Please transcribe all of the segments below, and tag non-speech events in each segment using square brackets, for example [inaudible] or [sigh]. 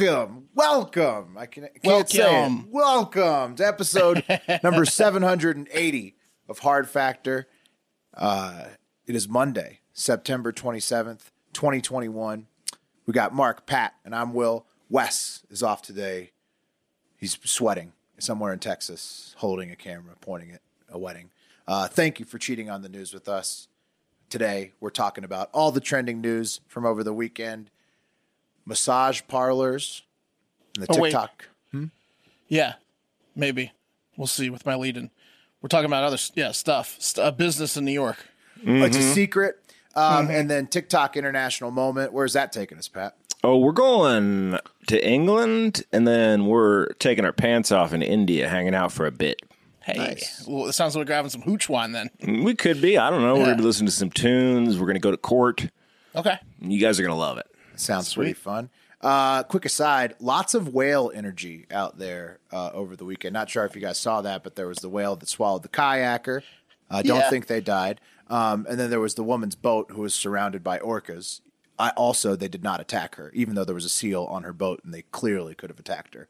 Welcome, welcome. I, can, can't say it. Welcome. Welcome to episode [laughs] number 780 of Hard Factor. Uh, it is Monday, September 27th, 2021. We got Mark, Pat, and I'm Will. Wes is off today. He's sweating somewhere in Texas, holding a camera, pointing at a wedding. Uh, thank you for cheating on the news with us. Today, we're talking about all the trending news from over the weekend massage parlors and the Oh, wait. TikTok. Yeah, maybe. We'll see with my lead in. We're talking about other yeah stuff, st- uh, business in New York. It's a secret. Um, And then TikTok International Moment. Where's that taking us, Pat? Oh, we're going to England, and then we're taking our pants off in India, hanging out for a bit. Hey, Nice. well, it sounds like we're grabbing some hooch wine then. We could be. I don't know. We're going to be listening to some tunes. We're going to go to court. Okay. You guys are going to love it. Sounds pretty fun. Uh, quick aside, lots of whale energy out there uh, over the weekend. Not sure if you guys saw that, but there was the whale that swallowed the kayaker. I don't Yeah. think they died. Um, and then there was the woman's boat who was surrounded by orcas. I also they did not attack her, even though there was a seal on her boat, and they clearly could have attacked her.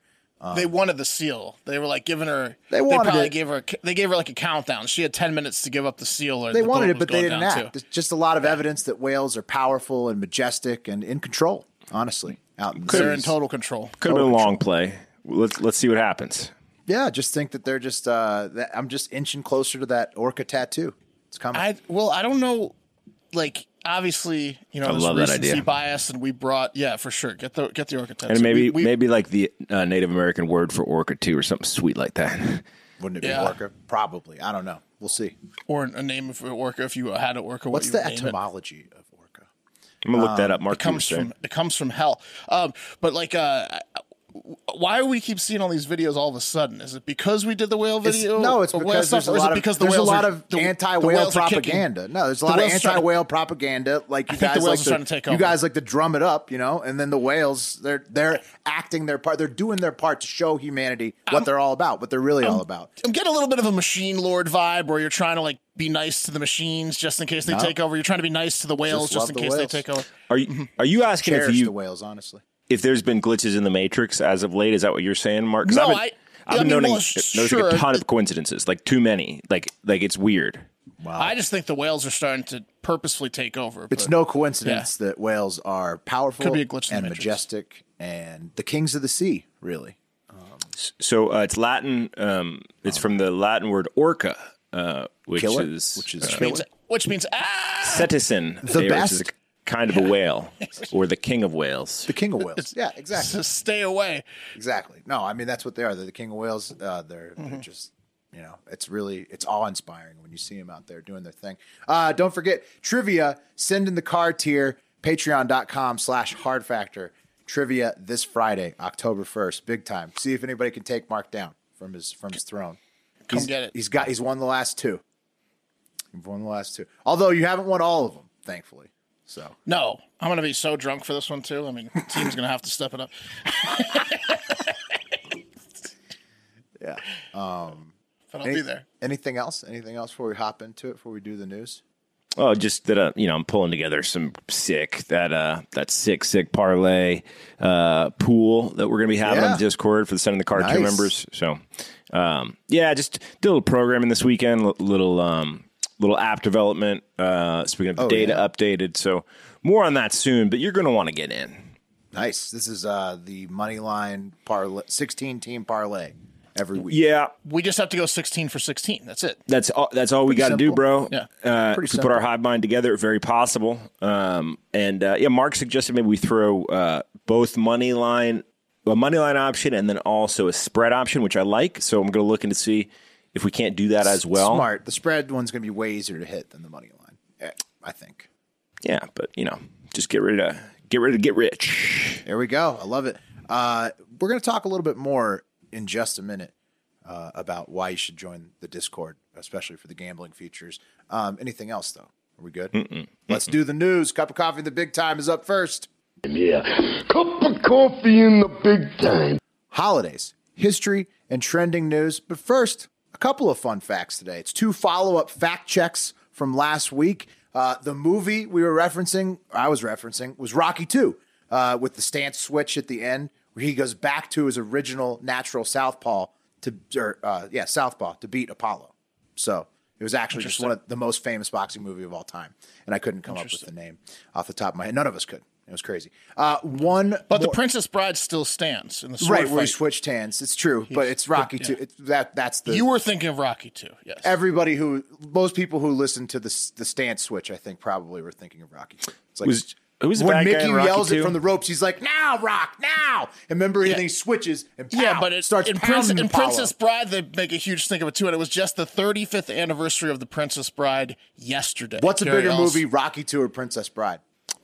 They wanted the seal. They were like giving her. Um, They wanted probably it. gave her. They gave her like a countdown. She had ten minutes to give up the seal. Or They the wanted it, but they didn't down, act. too. There's just a lot of evidence that whales are powerful and majestic and in control. Honestly, out in the They're in total control. Could have been a long play. Let's let's see what happens. Yeah, just think that they're just. Uh, that I'm just inching closer to that orca tattoo. It's coming. I well, I don't know. Like obviously, you know, I there's love that idea. bias, and we brought yeah for sure. Get the get the architects And maybe we, we, maybe like the uh, Native American word for orca too, or something sweet like that. [laughs] Wouldn't it be orca? Probably. I don't know. We'll see. or a name of orca if you had an orca. What's what the you would etymology of orca? I'm gonna look that up. Mark It comes from it comes from hell. Um, but like, uh, why do we keep seeing all these videos all of a sudden? Is it because we did the whale It's- video? no, it's of whale because stuff, there's a lot of because the there's a lot are- of the- the anti-whale whales propaganda. No, there's a The lot of whales are trying to- anti-whale propaganda. Like you think the guys whales like are trying to take you guys like to drum it up, you know, and then the whales they're they're acting their part. They're doing their part to show humanity what they're all about, what they're really all about. I'm getting a little bit of a machine lord vibe where you're trying to like be nice to the machines just in case they No. take over. You're trying to be nice to the whales Just just, in the case whales. they take over. Are you are you asking if you the whales, honestly. If there's been glitches in the Matrix as of late? Is that what you're saying, Mark? No, I've been, I- I've I been mean, noting well, noticing sure. a ton of coincidences, like too many. Like like it's weird. I just think the whales are starting to purposefully take over. It's no coincidence that whales are powerful Could be a glitch in the and majestic and the kings of the sea, really. So uh, it's Latin. Um, it's from the Latin word orca, uh, which Killer, is which is uh, killer. means, which means ah, cetacean, The there, which best. Is a kind of a whale, or the king of whales. The king of whales. yeah, exactly. to [laughs] stay away. Exactly. No, I mean that's what they are. They're the king of whales. Uh, they're, Mm-hmm. they're just you know, it's really it's awe inspiring when you see them out there doing their thing. Uh, don't forget trivia. Send in the card tier. Patreon.com slash hard factor. Trivia this Friday, October first. Big time. See if anybody can take Mark down from his from his throne. Come He's- get it. He's got he's won the last two. He's won the last two. Although you haven't won all of them, thankfully. So No, I'm gonna be so drunk for this one too. I mean, team's gonna have to step it up. [laughs] yeah. But I'll Any- be there. Anything else? Anything else before we hop into it? Before we do the news? Oh, just that uh, you know, I'm pulling together some sick that uh that sick sick parlay uh pool that we're gonna be having Yeah. on Discord for the Send in the Card two Nice. members. So, um, yeah, just did a little programming this weekend, li- little um little app development. Uh, speaking of the Oh, data yeah. updated, so more on that soon. But you're gonna want to get in. Nice. This is uh, the money line parlay, sixteen team parlay every week. Yeah, We just have to go 16 for 16. That's it. That's all. That's all we got to do, bro. Yeah. Uh, Pretty if we put our simple. hive mind together, very possible. Um, and uh, yeah, Mark suggested maybe we throw uh, both money line a money line option and then also a spread option, which I like. So I'm going to look into see if we can't do that as well. Smart. The spread one's going to be way easier to hit than the money line. eh, I think. Yeah, but you know, just get ready to get ready to get rich. There we go. I love it. Uh, we're going to talk a little bit more in just a minute uh, about why you should join the Discord, especially for the gambling features. Um, anything else, though? Are we good? Let's do the news. Cup of coffee in the big time is up first. Yeah. Cup of coffee in the big time. Holidays, history, and trending news. But first, a couple of fun facts today. It's two follow up fact checks from last week. Uh, the movie we were referencing, I was referencing, was Rocky 2 uh, with the stance switch at the end, where he goes back to his original natural southpaw to, or, uh, yeah, southpaw to beat Apollo. So it was actually just one of the most famous boxing movie of all time, and I couldn't come up with the name off the top of my head. None of us could. It was crazy. Uh, one, But the Princess Bride still stands in the sword right where he switched hands. It's true, but it's Rocky yeah. too. It's that that's the You were thinking of Rocky too, yes. everybody who most people who listen to the the stance switch, I think probably were thinking of Rocky. It's like Was- who was the when bad guy Mickey in yells it from the ropes. He's like, "Now, Rock, now!" And remember, and then he switches and pow, yeah, but it starts in, Prince, in Princess Bride they make a huge thing of it too, and it was just the 35th anniversary of the Princess Bride yesterday. What's a bigger Ells- movie, Rocky Two or Princess Bride?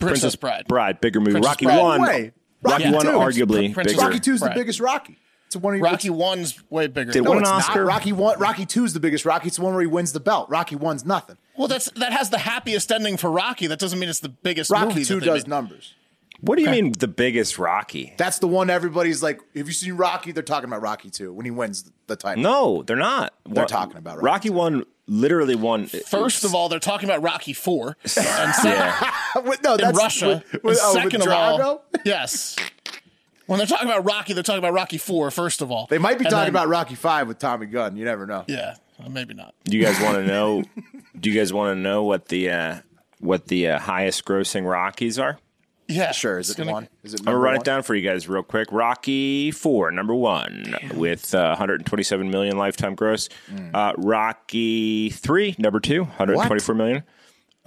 Princess, Bride. Bride, bigger movie. Princess Rocky Bride. one. Way. Rocky Rocky one, II. arguably Princess bigger. Rocky Two is the Bride. biggest Rocky. It's one of your Rocky One's way bigger. Did No, win it's an not. Oscar? Rocky One, Rocky Two is the biggest Rocky. It's the one where he wins the belt. Rocky One's nothing. well, that's that has the happiest ending for Rocky. That doesn't mean it's the biggest Rocky movie. Two they does made. numbers. What do you mean the biggest Rocky? That's the one everybody's like, have you seen Rocky? They're talking about Rocky 2 when he wins the title. No, they're not. They're What- talking about Rocky Rocky one. Literally won. First of all, they're talking about Rocky Four, [laughs] and second, yeah. [laughs] Wait, no, in that's Russia. with- with- and oh, second of all, yes. When they're talking about Rocky, they're talking about Rocky Four. First of all, They might be And talking then- about Rocky 5 with Tommy Gunn. You never know. Yeah, uh, maybe not. Do you guys want to [laughs] know? do you guys want to know what the uh, what the uh, highest grossing Rockies are? Yeah, Sure. Is it gonna- one? Is it I'm gonna number run one? it down for you guys real quick. Rocky Four, number one, with uh, 127 million lifetime gross. Mm. Uh, Rocky Three, number two, 124 million.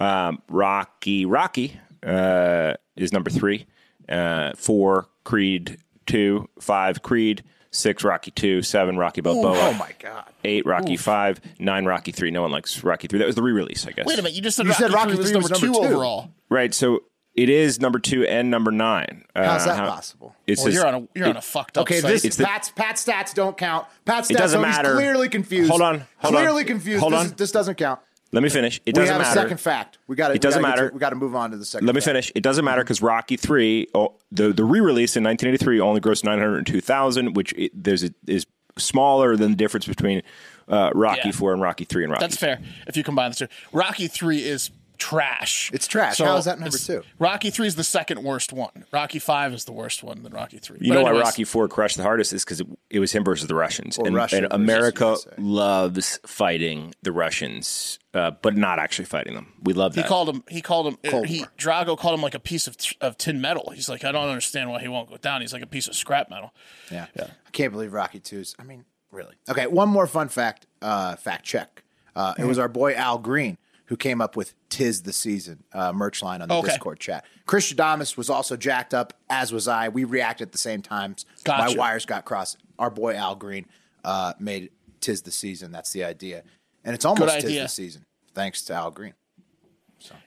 Um, Rocky Rocky uh, is number three. Uh, four Creed two, five Creed, six Rocky two, seven Rocky Balboa. Oh, my God. Eight Rocky five, nine Rocky three. No one likes Rocky three. That was the re-release, I guess. Wait a minute, you just said You Rocky, said Rocky 3 was III number, was number two, two. overall. Right. So it is number two and number nine. How's Uh, that how- possible? It's Well, just- you're on a you're on a fucked up Okay, site. this It's the- Pat's, stats don't count. Pat stats It doesn't he's matter. clearly confused. Hold on, hold on. clearly confused. Hold this, on. is- this doesn't count. Let me finish. It We doesn't have matter. a second fact. We got It doesn't matter. we got to move on to the second. Let me fact. finish. It doesn't matter because Rocky three, oh, the the re-release in 1983 only grossed 902,000, which it, there's a, is smaller than the difference between uh, Rocky Yeah. four and Rocky three and Rocky. That's fair if you combine the two. Rocky three is trash. It's trash. How is that number two? Rocky three is the second worst one. Rocky five is the worst one than Rocky three. You But know why Rocky Four crushed the hardest is because it, it was him versus the Russians, and, Russia and America USA. loves fighting the Russians, uh, but not actually fighting them. We love He called him. He called him. Cold he War. Drago called him like a piece of of tin metal. He's like, I don't understand why he won't go down. He's like a piece of scrap metal. Yeah. I can't believe Rocky 2's. I mean, really. Okay, one more fun fact, uh, fact check. Uh, it was our boy Al Green who came up with Tis the Season uh, merch line on the Okay. Discord chat. Chris Shadamas was also jacked up, as was I. We reacted at the same times. Gotcha. My wires got crossed. Our boy Al Green uh, made Tis the Season. That's the idea. And it's almost Tis the Season, thanks to Al Green.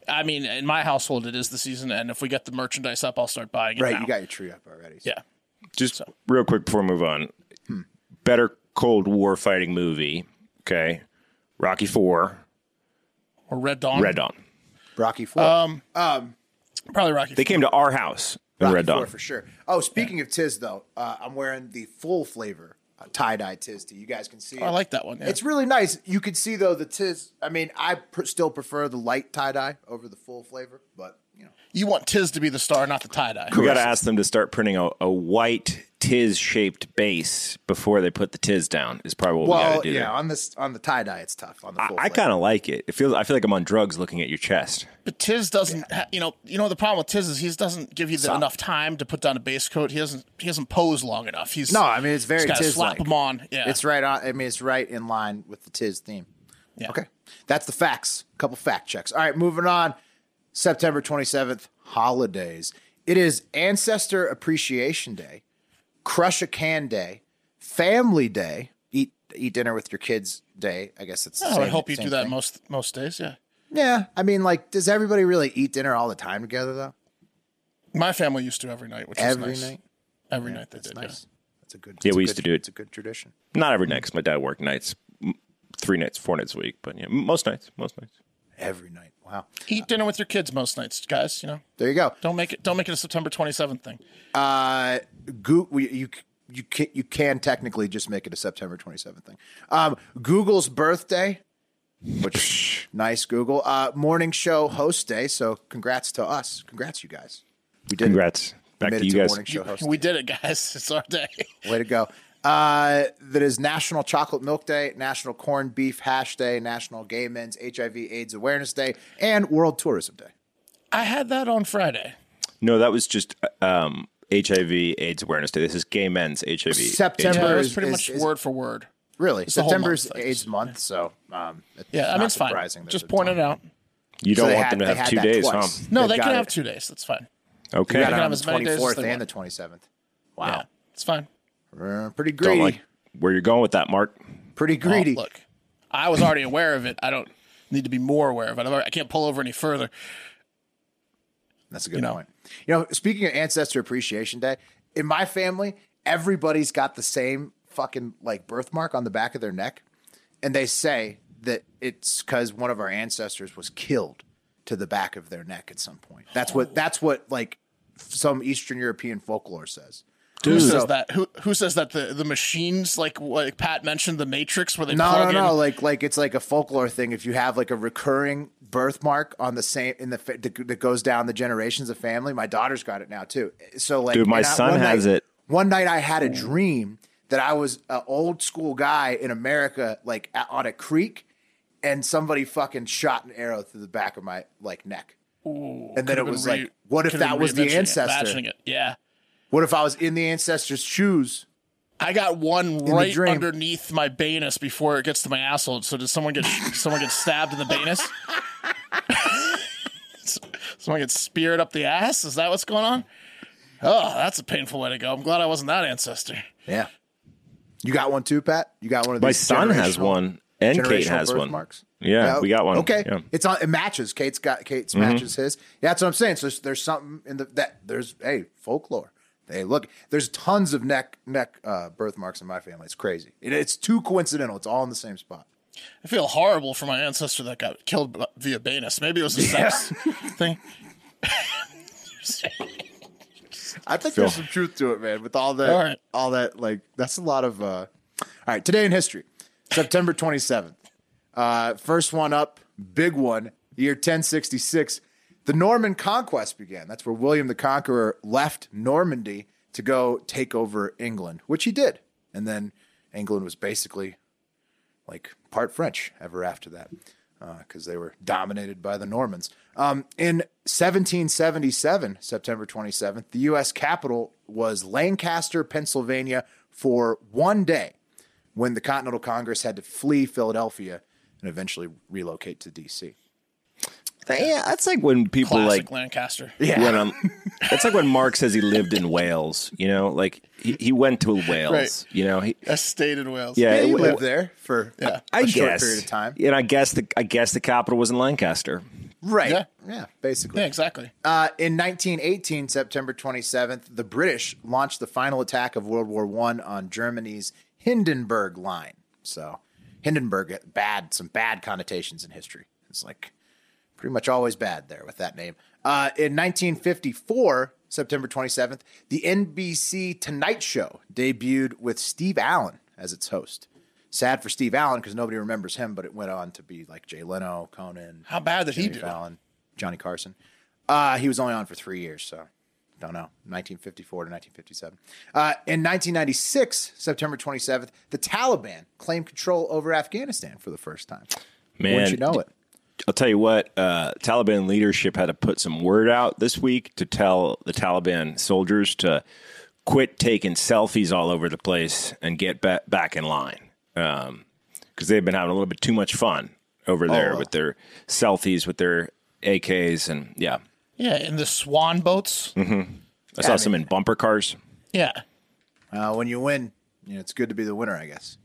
I mean, in my household, it is the season, and if we get the merchandise up, I'll start buying it. Right, now. you got your tree up already. so- yeah. Just real quick before we move on, better Cold War fighting movie. Okay, Rocky Four, Or Red Dawn. Red Dawn. Rocky 4. Um, Probably Rocky. They came to our house in Rocky Red Dawn. Four for sure. Oh, speaking of Tiz though, uh, I'm wearing the full flavor uh, tie dye Tiz tee. You guys can see. It. I like that one. Yeah. It's really nice. You can see though the Tiz. I mean, I pr- still prefer the light tie dye over the full flavor, but you know, you want Tiz to be the star, not the tie dye. We got to ask them to start printing a, a white Tiz shaped base before they put the Tiz down. Is probably what we got well, to do. yeah, there. on this on the tie dye, it's tough. On the full, I, I kind of like it. It feels. I feel like I'm on drugs looking at your chest. But Tiz doesn't. Ha- you know. You know the problem with Tiz is he doesn't give you the, enough time to put down a base coat. He doesn't. He doesn't pose long enough. He's No, I mean it's very Tiz slap like. him on. Yeah. It's right on. I mean, it's right in line with the Tiz theme. Yeah. Okay, that's the facts. A couple fact checks. All right, moving on. September 27th, holidays. It is Ancestor Appreciation Day. Crush a Can Day, Family Day, eat eat dinner with your kids Day. I guess it's. The Oh, same, I hope you do that thing. most most days. Yeah, Yeah, I mean, like, does everybody really eat dinner all the time together though? my family used to every night, which Every is nice. night. Every night they That's did. nice. That's a good. Yeah, a we used good- to do it. It's a good tradition. Not every night, because my dad worked nights, three nights, four nights a week, but yeah, most nights, most nights. Every night. Wow. Eat dinner with your kids most nights, guys. You know, There you go. don't make it don't make it a September twenty seventh thing. Uh, Goo- we- you you can you can technically just make it a September 27th thing. Um, Google's birthday, which nice Google. Uh, morning show host day. So congrats to us. Congrats, you guys. We did. it. Congrats. We Back to it you to guys. morning show host. We did it, guys. [laughs] It's our day. Way to go. Uh, that is National Chocolate Milk Day, National Corned Beef Hash Day, National Gay Men's HIV/AIDS Awareness Day, and World Tourism Day. I had that on Friday. No, that was just um, HIV AIDS Awareness Day. This is Gay Men's HIV. September Yeah, it was is- pretty is- much is- word for word. Really, the whole September's month, AIDS month, so um, it's Yeah, I mean not it's fine. surprising that Just they're point it out. You don't they want had- them to have two days, twice. huh? No, They've they can it. have two days. That's fine. Okay. You got can have on the as many days as 24th they and want. the 27th. Yeah, Wow, it's fine. Uh, pretty Don't greedy. like where you're going with that, Mark. pretty Well, greedy. look, I was already aware of it. I don't need to be more aware of it. I've already- I can't pull over any further. That's a good you know. point. You know, speaking of Ancestor Appreciation Day, in my family, everybody's got the same fucking like birthmark on the back of their neck, and they say that it's because one of our ancestors was killed to the back of their neck at some point. That's what that's what like some Eastern European folklore says. Who says that? Who who says that the the machines like what Pat mentioned the Matrix where they No, no, plug no. in? Like, like it's like a folklore thing. If you have like a recurring birthmark on the same in the that that goes down the generations of family. My daughter's got it now too. So like, Dude, my and I- son has night- it. One night, I had a dream that I was an old school guy in America, like a- on a creek, and somebody fucking shot an arrow through the back of my like neck. and then it was re- like, what if that was the reinventing it, ancestor? it. Yeah. What if I was in the ancestor's shoes? I got one right underneath my banus before it gets to my asshole. So did someone get [laughs] someone get stabbed in the banus? [laughs] someone get speared up the ass? Is that what's going on? Oh, that's a painful way to go. I'm glad I wasn't that ancestor. Yeah. You got one too, Pat? You got one of My son has one, and Kate has one. birthmarks? Yeah, we got one. Okay, Yeah. Mm-hmm. it's on. It matches. Kate's got Kate's matches his. Yeah, that's what I'm saying. So there's, there's something in the that there's hey folklore. Hey, look, there's tons of neck neck uh, birthmarks in my family. It's crazy. It, it's too coincidental. It's all in the same spot. I feel horrible for my ancestor that got killed via banus. Maybe it was a sex [laughs] thing. I think Phil. there's some truth to it, man. With all that, All right. all that, like that's a lot of. uh All right, today in history, September 27th. Uh, first one up, big one, year 1066. The Norman conquest began. That's where William the Conqueror left Normandy to go take over England, which he did, and then England was basically like part French ever after that because they were dominated by the Normans. Um, in 1777, September 27th, the U.S. capital was Lancaster, Pennsylvania, for one day when the Continental Congress had to flee Philadelphia and eventually relocate to D.C. Yeah, that's like when people Classic like Lancaster. Yeah, when um, [laughs] that's like when Mark says he lived in Wales. You know, like he, he went to Wales. Right. You know, he, I stayed in Wales. yeah, Yeah, he it- lived there for Yeah. a I short guess period of time. And I guess the I guess the capital was in Lancaster. Right. Yeah. Yeah, basically. Yeah, exactly. Uh, in 1918, September 27th, the British launched the final attack of World War I on Germany's Hindenburg Line. So, Hindenburg, bad, some bad connotations in history. It's like pretty much always bad there with that name. Uh, in 1954, September 27th, the NBC Tonight Show debuted with Steve Allen as its host. Sad for Steve Allen because nobody remembers him, but it went on to be like Jay Leno, Conan, How bad did he do? Fallon, Johnny Carson. Uh, he was only on for three years, so don't know. 1954 to 1957. Uh, in 1996, September 27th, the Taliban claimed control over Afghanistan for the first time. Man, Wouldn't you know it? I'll tell you what, uh, Taliban leadership had to put some word out this week to tell the Taliban soldiers to quit taking selfies all over the place and get ba- back in line. Because they've been having a little bit too much fun over there well. with their selfies, with their AKs. And yeah, Yeah, in the swan boats. I saw some in bumper cars. Yeah. Uh, when you win, you know, it's good to be the winner, I guess.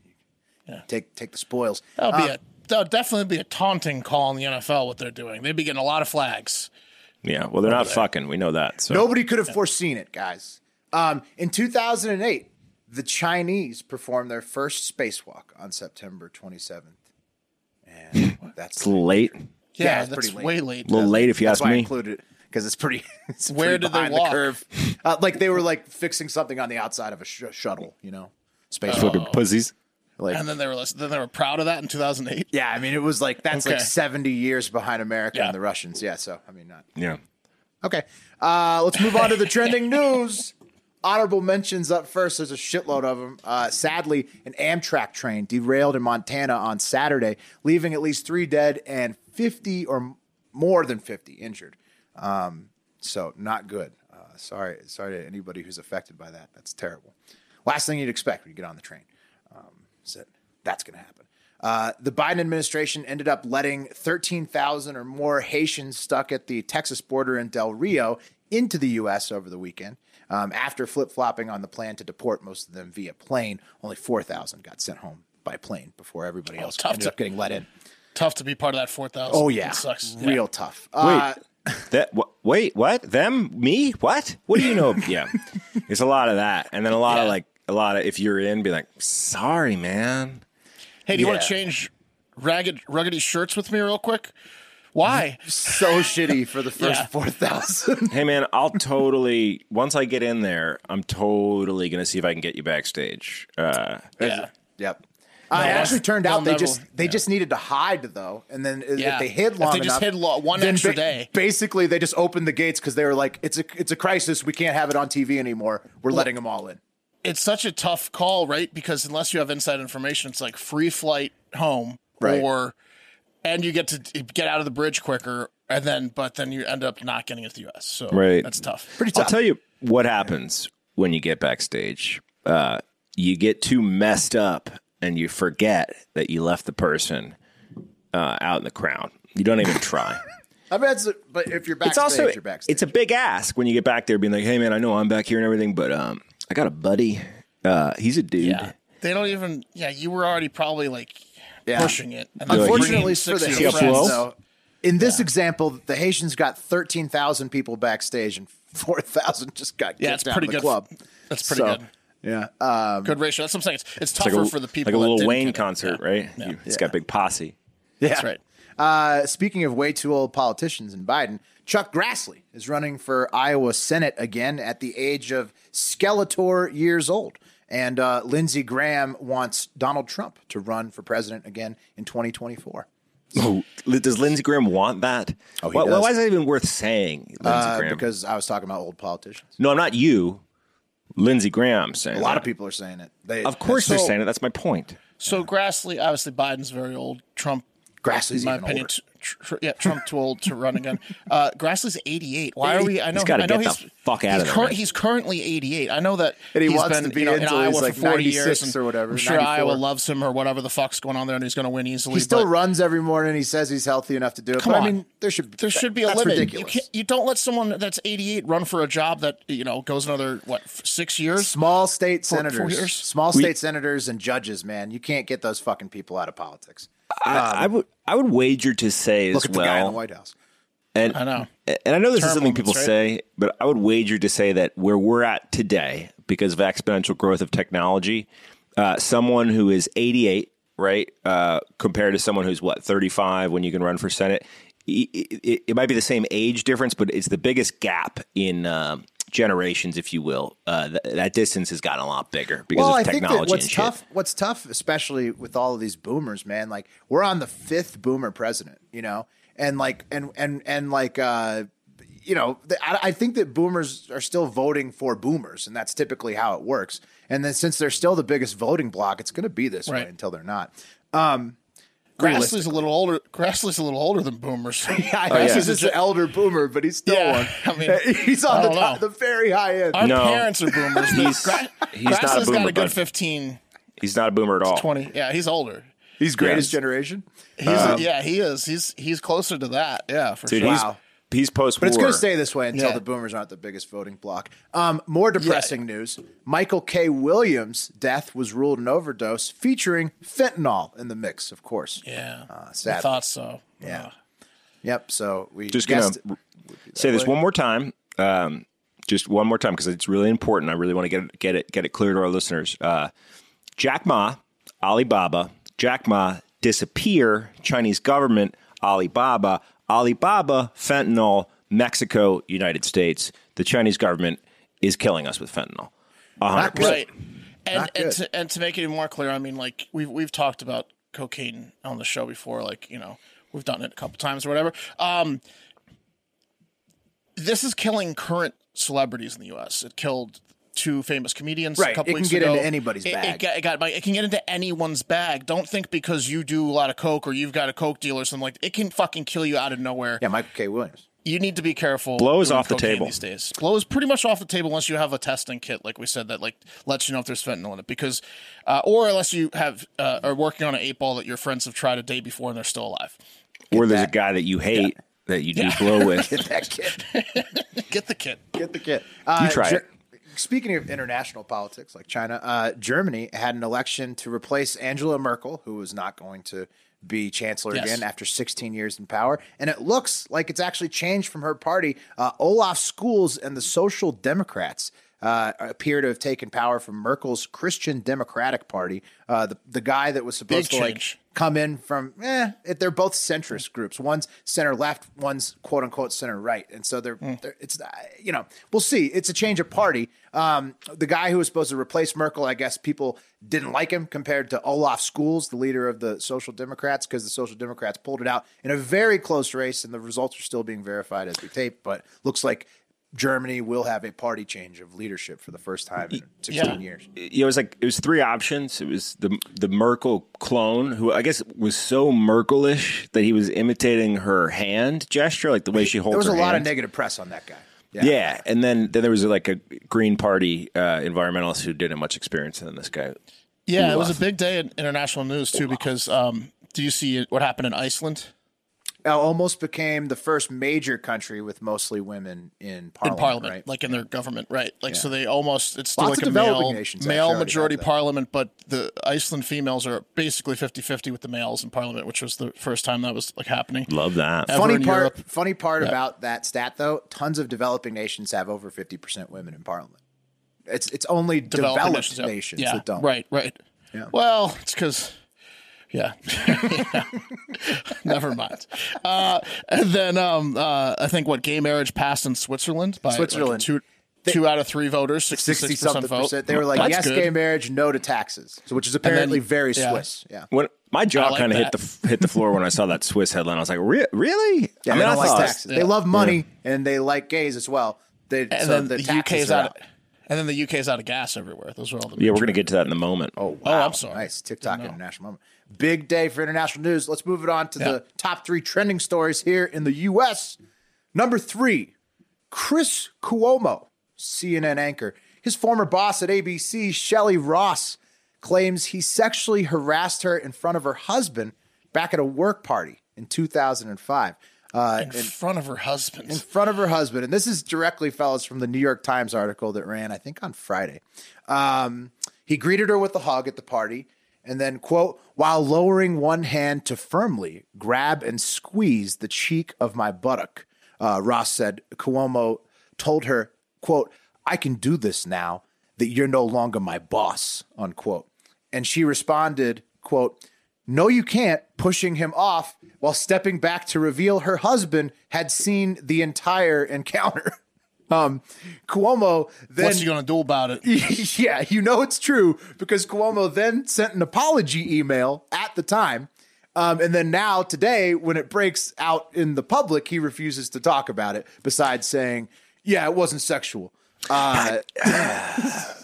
Yeah. Take take the spoils. That'll Uh, be a that'll definitely be a taunting call in the NFL. What they're doing, they'd be getting a lot of flags. Yeah, well, they're not fucking. We know that. So Nobody could have foreseen it, guys. Um, in 2008, the Chinese performed their first spacewalk on September 27th. And that's it's a little late. Yeah, Yeah, it's that's pretty late. way late. little late, if you That's ask why I me. included it because it's pretty. [laughs] It's Where pretty did they behind walk? The curve. Uh, like they were like fixing something on the outside of a sh- shuttle, you know, space. Fucking pussies. Like, And then they were then they were proud of that in 2008. yeah, I mean, it was like that's like 70 years behind America Yeah. and the Russians. Yeah, so I mean, not Yeah. okay. Uh, let's move on to the trending [laughs] news. Honorable mentions up first. There's a shitload of them. Uh, sadly, an Amtrak train derailed in Montana on Saturday, leaving at least three dead and 50 or more than 50 injured. Um, so not good. Uh, sorry, sorry to anybody who's affected by that. That's terrible. Last thing you'd expect when you get on the train. Is that that's going to happen. Uh, the Biden administration ended up letting 13,000 or more Haitians stuck at the Texas border in Del Rio into the U.S. over the weekend. Um, after flip flopping on the plan to deport most of them via plane, only 4,000 got sent home by plane before everybody else tough ended to- up getting let in. Tough to be part of that 4,000. Oh, yeah. It sucks. Real Yeah. tough. Uh, [laughs] That wh- wait, what? Them? Me? What? What do you know? yeah, [laughs] it's a lot of that, and then a lot of like a lot of if you're in, be like, sorry, man. Hey, do you want to change ragged ruggedy shirts with me real quick? Why? [laughs] so shitty for the first [laughs] Yeah. 4,000. Hey, man, I'll totally once I get in there, I'm totally gonna see if I can get you backstage. Uh, Yeah. Yep. Uh, it actually turned out they never- just they yeah. just needed to hide though, and then if they hid If long they just enough, hid lo- one then extra day. Basically, they just opened the gates because they were like, "It's a it's a crisis. We can't have it on TV anymore. We're letting them all in." It's such a tough call, right? Because unless you have inside information, it's like free flight home, Right. or and you get to get out of the bridge quicker, and then but then you end up not getting into the U.S. So Right. that's tough. Pretty I'll tell you what happens when you get backstage. Uh, you get too messed up and you forget that you left the person uh, out in the crowd. You don't even try. [laughs] I mean, it's, but if you're backstage, it's also you're backstage. it's a big ask when you get back there, being like, "Hey, man, I know I'm back here and everything, but um, I got a buddy. Uh, he's a dude. Yeah, they don't even. Yeah, you were already probably like Yeah. pushing it. And Unfortunately bringing for six the of Haitians, though, in this example, the Haitians got thirteen thousand people backstage, and four thousand just got Yeah, kicked it's out pretty of the good. club. That's pretty So, good. Yeah. Um, Good ratio. That's what I'm saying. It's, it's It's tougher like a, for the people like a that little didn't Wayne get it. concert, right? Yeah. You- It's got big posse. yeah. That's right. Uh, speaking of way too old politicians and Biden, Chuck Grassley is running for Iowa Senate again at the age of Skeletor years old. And uh, Lindsey Graham wants Donald Trump to run for president again in 2024. Oh, does Lindsey Graham want that? Oh, he why, does. why is that even worth saying, Lindsey Uh, Graham? because I was talking about old politicians. no, I'm not you. Lindsey Graham saying A lot that. of people are saying it. They, Of course, they're saying it. That's my point. So Grassley, obviously, Biden's very old. Trump, Grassley's in my even opinion, older. t- tr- yeah, Trump too old to run again. [laughs] Uh, Grassley's 88. Why are we? I know. He's gotta I know get the he's, fuck out he's of there, cur- man. He's currently 88. I know that And he he's wants been to be you know, in in till he's Iowa like for 40 years and or whatever, I'm sure 94. Iowa loves him or whatever the fuck's going on there, and he's going to win easily. He still but runs every morning. He says he's healthy enough to do it. Come but on. I mean, there should there should be a limit. You can't. You don't let someone that's 88 run for a job that you know goes another what six years. Small state Four- four senators, years? small state senators and judges, man, you can't get those fucking people out of politics. I, I would I would wager to say Look as at the guy in the well, White House. and I know. and I know this Term is something limits, people right? say, but I would wager to say that where we're at today, because of exponential growth of technology, uh, someone who is 88, right, uh, compared to someone who's what 35 when you can run for Senate, it, it, it might be the same age difference, but it's the biggest gap in. Um, generations, if you will, uh, th- that distance has gotten a lot bigger because Well, of I think technology that what's and tough, shit. what's tough, especially with all of these boomers, man. Like we're on the fifth boomer president, you know, and like and and and like uh, you know, the, I, I think that boomers are still voting for boomers, and that's typically how it works. And then since they're still the biggest voting block, it's going to be this way Right. until they're not. Grassley's a little older. Grassley's a little older than Boomers. [laughs] Yeah, oh, Grassley's he's just an elder boomer, but he's still Yeah, one. I mean, [laughs] he's on the top, the very high end. Our No. parents are boomers. He's- Gra- he's not a Grassley's got a good 15, He's not a boomer at all. 20. Yeah, he's older. He's greatest Yes. generation. He's um, yeah, he is. He's he's closer to that. Yeah, for Dude, sure. he's Wow. He's post But it's going to stay this way until Yeah. the boomers aren't the biggest voting bloc. Um, more depressing news: Michael K. Williams' death was ruled an overdose, featuring fentanyl in the mix. Of course. Yeah, Uh, I thought so. Yeah. Yep. So we just gonna say this way. one more time. Um, just one more time because it's really important. I really want to get it, get it get it clear to our listeners. Uh, Jack Ma, Alibaba, Jack Ma disappear. Chinese government, Alibaba, Alibaba, fentanyl, Mexico, United States. The Chinese government is killing us with fentanyl. A hundred Not good. percent. Right. And Not and to, and to make it even more clear, I mean, like we've we've talked about cocaine on the show before. Like you know, we've done it a couple times or whatever. Um, this is killing current celebrities in the U.S. It killed two famous comedians Right. a couple It can weeks get into anybody's It- bag. It, got, it, got, it can get into anyone's bag. Don't think because you do a lot of coke or you've got a coke deal or something like it can fucking kill you out of nowhere Yeah, Michael K. Williams. you need to be careful. Blow is off the table. these days. Blow is pretty much off the table unless you have a testing kit, like we said, that like lets you know if there's fentanyl in it. Because, uh, or unless you have uh, are working on an eight ball that your friends have tried a day before and they're still alive. Or there's that. a guy that you hate that you do blow with. [laughs] Get that kit. [laughs] Get the kit. Get the kit. Uh, You try it. Speaking of international politics like China, uh, Germany had an election to replace Angela Merkel, who was not going to be chancellor Yes. again after 16 years in power. And it looks like it's actually changed from her party. Uh, Olaf Scholz and the Social Democrats uh, appear to have taken power from Merkel's Christian Democratic Party. Uh, the, the guy that was supposed Big to like come in from eh, it- they're both centrist groups. One's center left, one's quote unquote center right, and so they're, Hmm. they're it's uh, you know we'll see. It's a change of party. Um, the guy who was supposed to replace Merkel, I guess people didn't like him compared to Olaf Scholz, the leader of the Social Democrats, because the Social Democrats pulled it out in a very close race, and the results are still being verified as we tape. But looks like Germany will have a party change of leadership for the first time in 16 Yeah. years. Yeah, it was like it was three options. It was the the Merkel clone, who I guess was so Merkelish that he was imitating her hand gesture, like the way she holds. There was a lot of negative press on that guy. Yeah. and then then there was like a Green Party uh, environmentalist who didn't have much experience than this guy. Yeah, it was a big day in international news too because um, do you see what happened in Iceland? Uh, almost became the first major country with mostly women in in parliament. parliament, right? like in their government, right? Like so, they almost it's still Lots like a male nations male majority parliament, but the Iceland females are basically 50-50 with the males in parliament, which was the first time that was like happening. Love that. Funny part. Europe. Funny part about that stat, though, tons of developing nations have over fifty percent women in parliament. It's it's only Developing developed yeah. nations yeah, that don't. Right, right. Yeah. Well, it's because. [laughs] Yeah. Never mind. Uh, and then um, uh, I think what gay marriage passed in Switzerland by like, Switzerland. two, two out of three voters, sixty Sixty six percent something vote. percent. They were like, That's yes, good. gay marriage, no to taxes. So, which is apparently very yeah. Swiss. Yeah. When my jaw like kind of hit the hit the floor when I saw that Swiss headline, I was like, Re- "Really?" Yeah, I they mean, I don't like thought- taxes. They love money and they like gays as well. They, and so then the, the, taxes UK's are out, out. and then the UK's out of gas everywhere. Those are all the Yeah, we're gonna get to that in a moment. Oh, Oh. I'm sorry. Nice TikTok international moment. Big day for international news. Let's move it on to Yeah. the top three trending stories here in the U.S. Number three, Chris Cuomo, CNN anchor. His former boss at ABC, Shelley Ross, claims he sexually harassed her in front of her husband back at a work party in 2005. Uh, in front of her husband. in front of her husband. And this is directly, fellas, from the New York Times article that ran, I think, on Friday. Um, he greeted her with a hug at the party and then, quote, while lowering one hand to firmly grab and squeeze the cheek of my buttock, uh, Ross said, Cuomo told her, quote, I can do this now that you're no longer my boss, unquote. And she responded, quote, no, you can't, pushing him off while stepping back to reveal her husband had seen the entire encounter. [laughs] Um, Cuomo then What's he going to do about it? [laughs] yeah, you know it's true because Cuomo then sent an apology email at the time. Um, and then now, today, when it breaks out in the public, he refuses to talk about it, besides saying, yeah, it wasn't sexual. Uh, [laughs]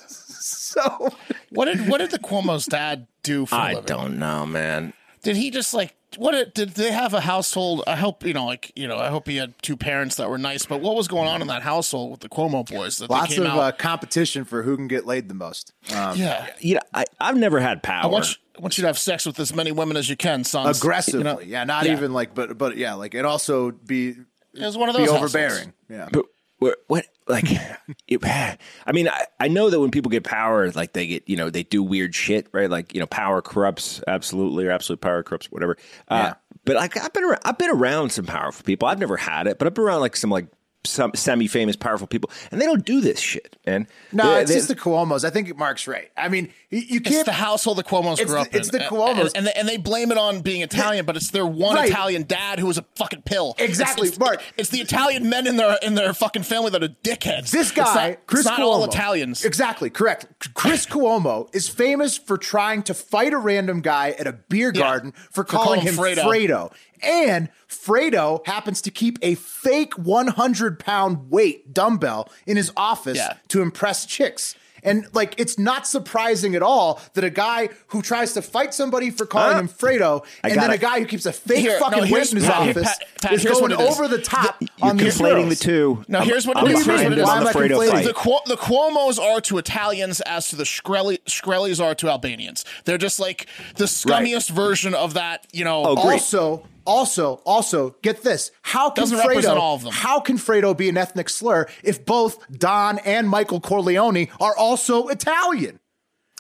so, [laughs] What did what did the Cuomo's dad do for a I living? don't know, man. Did he just like what did, did they have a household? I hope you know, like you know, I hope he had two parents that were nice. But what was going on in that household with the Cuomo boys? That lots they came of out? uh, competition for who can get laid the most. Um, yeah, You know, I, I've never had power. I want you, I want you to have sex with as many women as you can, son. aggressively. You know? yeah, not Yeah. even like, but, but yeah, like it also be It was one of those households. overbearing. Yeah. But what, what like, [laughs] it, I mean, I, I know that when people get power, like they get, you know, they do weird shit, right? Like, you know, power corrupts absolutely, or absolute power corrupts, whatever. Uh, Yeah. But like, I've been, around, I've been around some powerful people. I've never had it, but I've been around like some like some semi-famous, powerful people, and they don't do this shit. And No, they- it's they- just the Cuomo's. I think Mark's right. I mean, you, you can't. the household the Cuomo's It's grew the- up in. it's the Cuomo's. and, and, they, and they blame it on being Italian, but it's their one Right. Italian dad who was a fucking pill. Exactly, it's, Mark. It's the Italian men in their in their fucking family that are dickheads. This It's guy, not, Chris it's not Cuomo, all Italians. Exactly, correct. Chris Cuomo is famous for trying to fight a random guy at a beer garden for For calling calling him Fredo. Fredo. And Fredo happens to keep a fake 100 pound weight dumbbell in his office Yeah. to impress chicks. And like, it's not surprising at all that a guy who tries to fight somebody for calling Huh? him Fredo, and then got a guy who keeps a fake Here, fucking no, weight in his Pat, office Pat, Pat, is going what it is. over the top you're on conflating the two. No, I'm- here's what I'm is. Here's behind what it on the Why am I Fredo conflating? fight. The, Cuo- the Cuomo's are to Italians as to the Shkreli, Shkreli's are to Albanians. They're just like the scummiest version of that, you know. Oh, great. Also, also, also, get this. How can Doesn't Fredo, represent all of them. How can Fredo be an ethnic slur if both Don and Michael Corleone are also Italian?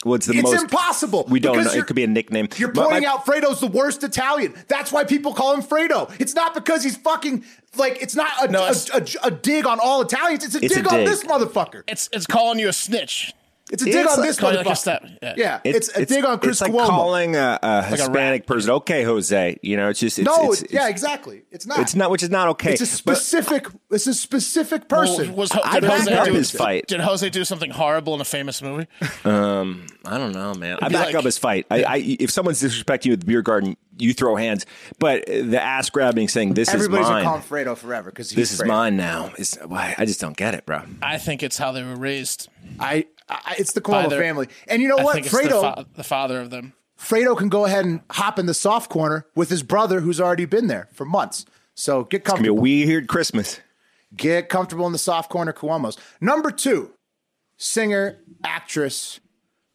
What's the It's most impossible. We don't know. It could be a nickname. You're pointing my- out Fredo's the worst Italian. That's why people call him Fredo. It's not because he's fucking like. It's not a, No, a, it's- a, a dig on all Italians. It's a, It's a dig, on dig. this motherfucker. It's it's calling you a snitch. It's a dig It's on like- this calling like a motherfucker. step- yeah. yeah, it's, a dig on Chris It's like Cuomo. calling a, a Hispanic rat. person, okay, Jose. You know, it's just it's, no, it's, it's, yeah, exactly. It's not. it's not, which is not okay. It's a But specific. it's a specific person. Was, I did, backed Jose up do, his fight. did Jose do something horrible in a famous movie? [laughs] Um, I don't know, man. I back like- up his fight. I, I, if someone's disrespecting you at the beer garden, you throw hands. But the ass grabbing, saying this Everybody's is gonna mine. call him Fredo forever because This is mine now. Is why I just don't get it, bro. I think it's how they were raised. I, I it's the by Cuomo their- family, and you know I what, think it's the, Fredo, fa- the father of them. Fredo can go ahead and hop in the soft corner with his brother, who's already been there for months. So get It's gonna be a comfortable. weird Christmas. Get comfortable in the soft corner, Cuomo's. Number two, singer, actress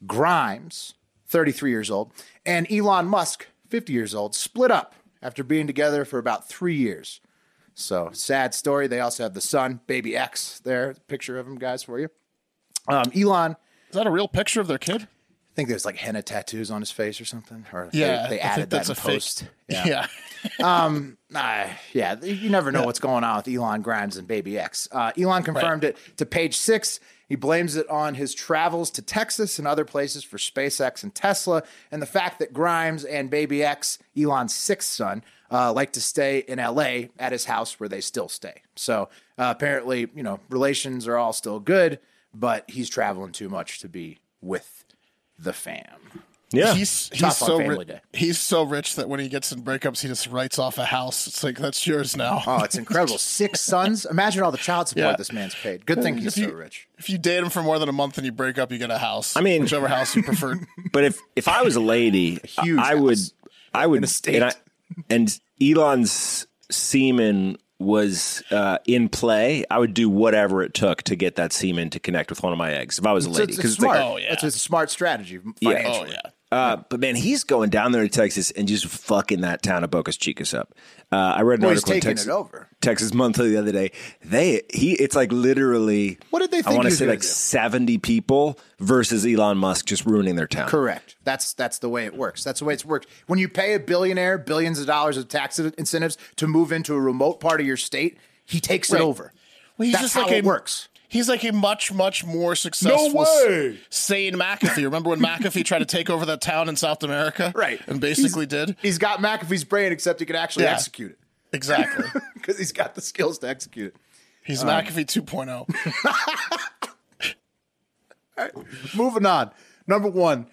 Grimes, 33 years old, and Elon Musk, 50 years old, split up after being together for about three years. So sad story. They also have the son, baby X, there. Picture of him, guys, for you. Um, Elon, Is that a real picture of their kid? I think there's like henna tattoos on his face or something. Or they- Yeah, they, I added think that that's in a fake- post. [laughs] Yeah. [laughs] Nah, yeah, you never know what's going on with Elon Grimes and Baby X. Uh, Elon confirmed it to page six. He blames it on his travels to Texas and other places for SpaceX and Tesla, and the fact that Grimes and Baby X, Elon's sixth son, uh, like to stay in LA at his house where they still stay. So uh, apparently, you know, relations are all still good, but he's traveling too much to be with the fam. Yeah. He's he's so Family rich. Day. He's so rich that when he gets in breakups, he just writes off a house. It's like that's yours now. Oh, it's incredible. [laughs] Six sons. Imagine all the child support Yeah. this man's paid. Good thing he's If you- so rich. If you date him for more than a month and you break up, you get a house. I mean- whichever house you prefer. [laughs] But if if I was a lady, [laughs] huge I would I would in a state. and, I, and Elon's semen was uh, in play. I would do whatever it took to get that semen to connect with one of my eggs. If I was a So lady, it's, it's it's like- smart. Oh, yeah. It's, it's a smart strategy Yeah. oh yeah. Uh, but man, he's going down there to Texas and just fucking that town of Bocas Chicas up. Uh, I read an Well, article in Texas. Texas Monthly the other day. They he it's like literally. What did they I want to say like do? seventy people versus Elon Musk just ruining their town. Correct. That's that's the way it works. That's the way it's worked. When you pay a billionaire billions of dollars of tax incentives to move into a remote part of your state, he takes Right. it over. Well, he's That's just how like it a, works. He's like a much, much more successful, way. sane McAfee. Remember when McAfee tried to take over that town in South America? [laughs] Right. And basically He's- did? He's got McAfee's brain, except he can actually Yeah. execute it Exactly. [laughs] because he's got the skills to execute it. He's McAfee oh. [laughs] 2.0. Moving on. Number one,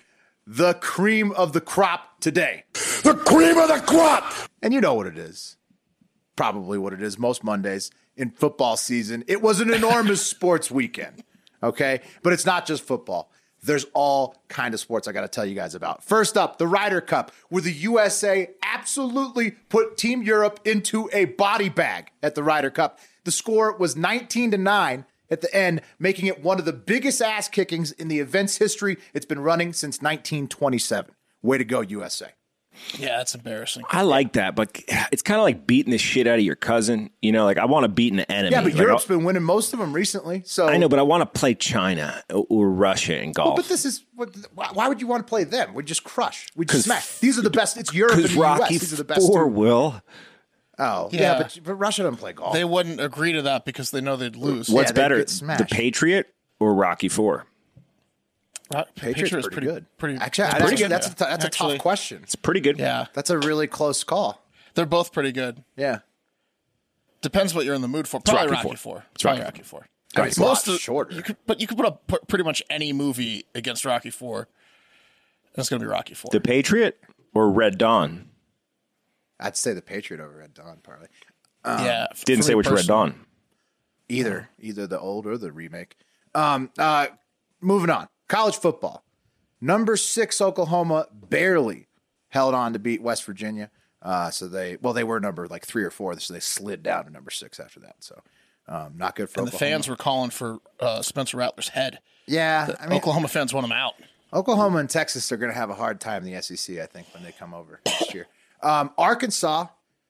the cream of the crop today. The cream of the crop! And you know what it is. Probably what it is most Mondays in football season. It was an enormous [laughs] sports weekend. Okay? But it's not just football. There's all kind of sports I got to tell you guys about. First up, the Ryder Cup, where the USA absolutely put Team Europe into a body bag at the Ryder Cup. The score was 19 to 9 at the end, making it one of the biggest ass kickings in the event's history. It's been running since 1927. Way to go, USA. Yeah, that's embarrassing. I like that, but it's kind of like beating the shit out of your cousin. You know, like I want to beat an enemy. Yeah, but Like, Europe's been winning most of them recently. So I know, but I want to play China uh, or Russia in golf. But this is what, why why would you want to play them? We just crush. We just smash. These are the best. It's Europe and because the US. Rocky These are the best. Four two. will. Oh, yeah, Yeah. but, but Russia doesn't play golf. They wouldn't agree to that because they know they'd lose. What's they'd better, the. Patriot or Rocky Four? Rock- Patriots Patriots pretty, good. Pretty, Actually, that's that's, pretty good. that's, a, t- that's a tough question. It's pretty good. Yeah, That's a really close call. they're both pretty good. Yeah. Depends what you're in the mood for. Probably Rocky Rocky, Four. Four. It's Probably Rocky Rocky Four. I mean, it's a lot Most of shorter. You could, but you could put up pretty much any movie against Rocky Four, and it's going to be Rocky Four. The Patriot or Red Dawn? I'd say the Patriot over Red Dawn, probably. yeah, Didn't say which Red. Dawn. Either, either the old or the remake. Um, uh, moving on. College football. Number six Oklahoma barely held on to beat West Virginia. Uh, so they, well, they were number like three or four, so they slid down to number six after that. So, um, not good for And the fans were calling for uh, Spencer Rattler's head. yeah, I mean, Oklahoma fans want him out. Oklahoma and Texas are going to have a hard time in the SEC, I think, when they come over next year. Um, Arkansas,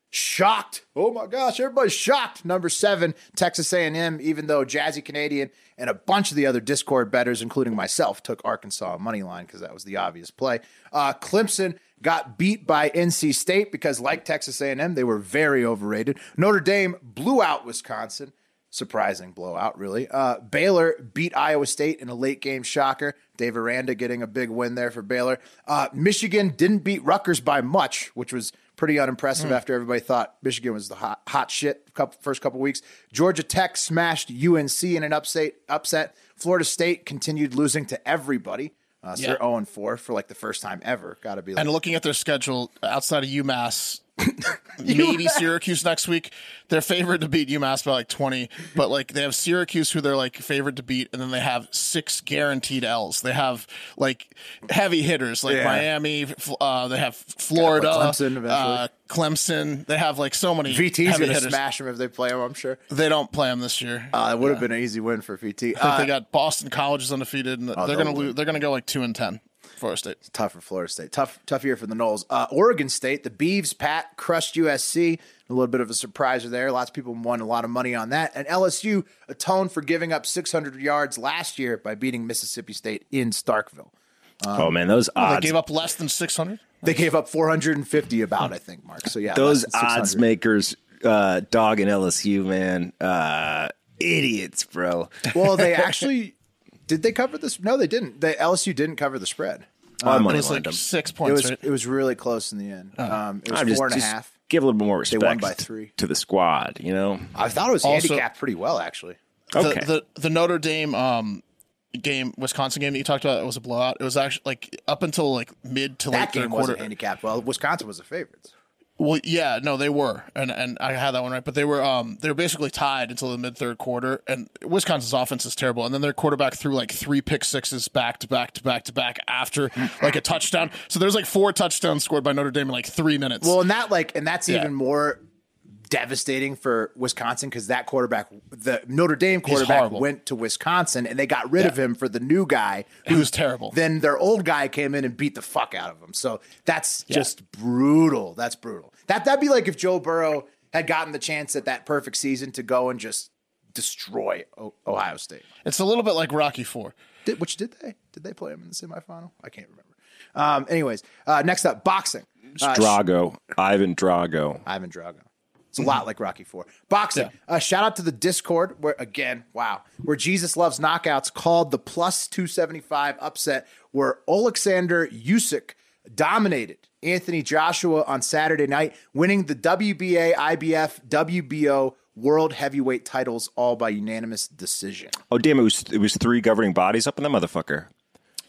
shocked. Oh my gosh, everybody's shocked. Number seven, Texas A&M. Even though Jazzy Canadian and a bunch of the other Discord betters, including myself, took Arkansas money line because that was the obvious play. Uh, Clemson got beat by NC State because, like Texas A&M, they were very overrated. Notre Dame blew out Wisconsin surprising blowout, really. Uh, Baylor beat Iowa State in a late game shocker. Dave Aranda getting a big win there for Baylor. Uh, Michigan didn't beat Rutgers by much, which was pretty unimpressive after everybody thought Michigan was the hot, hot shit couple, first couple weeks. Georgia Tech smashed UNC in an upset. Upset. Florida State continued losing to everybody. Uh, so Yeah. they're 0 4 for like the first time ever. Got to be like, And looking at their schedule outside of UMass, [laughs] maybe [laughs] Syracuse next week. They're favored to beat UMass by like twenty, but like they have Syracuse who they're like favored to beat, and then they have six guaranteed L's. They have like heavy hitters like Yeah. Miami. Uh, they have Florida, Clemson uh, Clemson. They have like so many VT's going to smash them if they play them, I'm sure. They don't play them this year. Uh, it would have been an easy win for VT. I think Uh, they got Boston College is undefeated, and they're gonna lose. They're gonna go like two and ten. Florida State. tough for Florida State. Tough, tough year for the Noles. Uh, Oregon State, the Beavs, Pat crushed USC. A little bit of a surpriser there. Lots of people won a lot of money on that. And LSU atoned for giving up 600 yards last year by beating Mississippi State in Starkville. oh man, those odds! They gave up less than six hundred. They gave up 450 about, I think, Mark. So yeah, those less than 600. odds makers, uh, dog and LSU, man, uh, idiots, bro. Well, they actually did. They cover this? No, they didn't. They LSU didn't cover the spread. I It money was like them. six It points. was right? it was really close in the end. Um, it was I'm just- and a just half. Give a little bit more respect They won by three. to the squad, you know. I thought it was Also- handicapped pretty well, actually. Okay. the, the the Notre Dame um game Wisconsin game that you talked about it was a blowout. It was actually like up until like mid to That late game third wasn't quarter. handicapped well. Wisconsin was the favorites. Well, yeah, no, they were, and and I had that one right, but they were um they were basically tied until the mid third quarter, and Wisconsin's offense is terrible, and then their quarterback threw like three pick sixes back to back to back to back after like a touchdown. So there's like four touchdowns scored by Notre Dame in like three minutes. Well, and that like, and that's Yeah. even more devastating for Wisconsin because that quarterback, the Notre Dame quarterback, went to Wisconsin and they got rid of him for the new guy who was terrible. Then their old guy came in and beat the fuck out of him. So that's just brutal. That's brutal. That that'd be like if Joe Burrow had gotten the chance at that perfect season to go and just destroy o- Ohio State. it's a little bit like Rocky Four. Did, which did they? Did they play him in the semifinal? I can't remember. Um, anyways, uh, next up, boxing. Uh, Drago, Ivan Drago. Ivan Drago. It's a lot like Rocky Four. Boxing. Yeah. Uh, shout out to the Discord where again, wow, where Jesus loves knockouts called the plus two seventy five upset, where Alexander Usyk dominated Anthony Joshua on Saturday night, winning the WBA, IBF, WBO World Heavyweight titles all by unanimous decision. Oh damn! It was it was three governing bodies up in that motherfucker.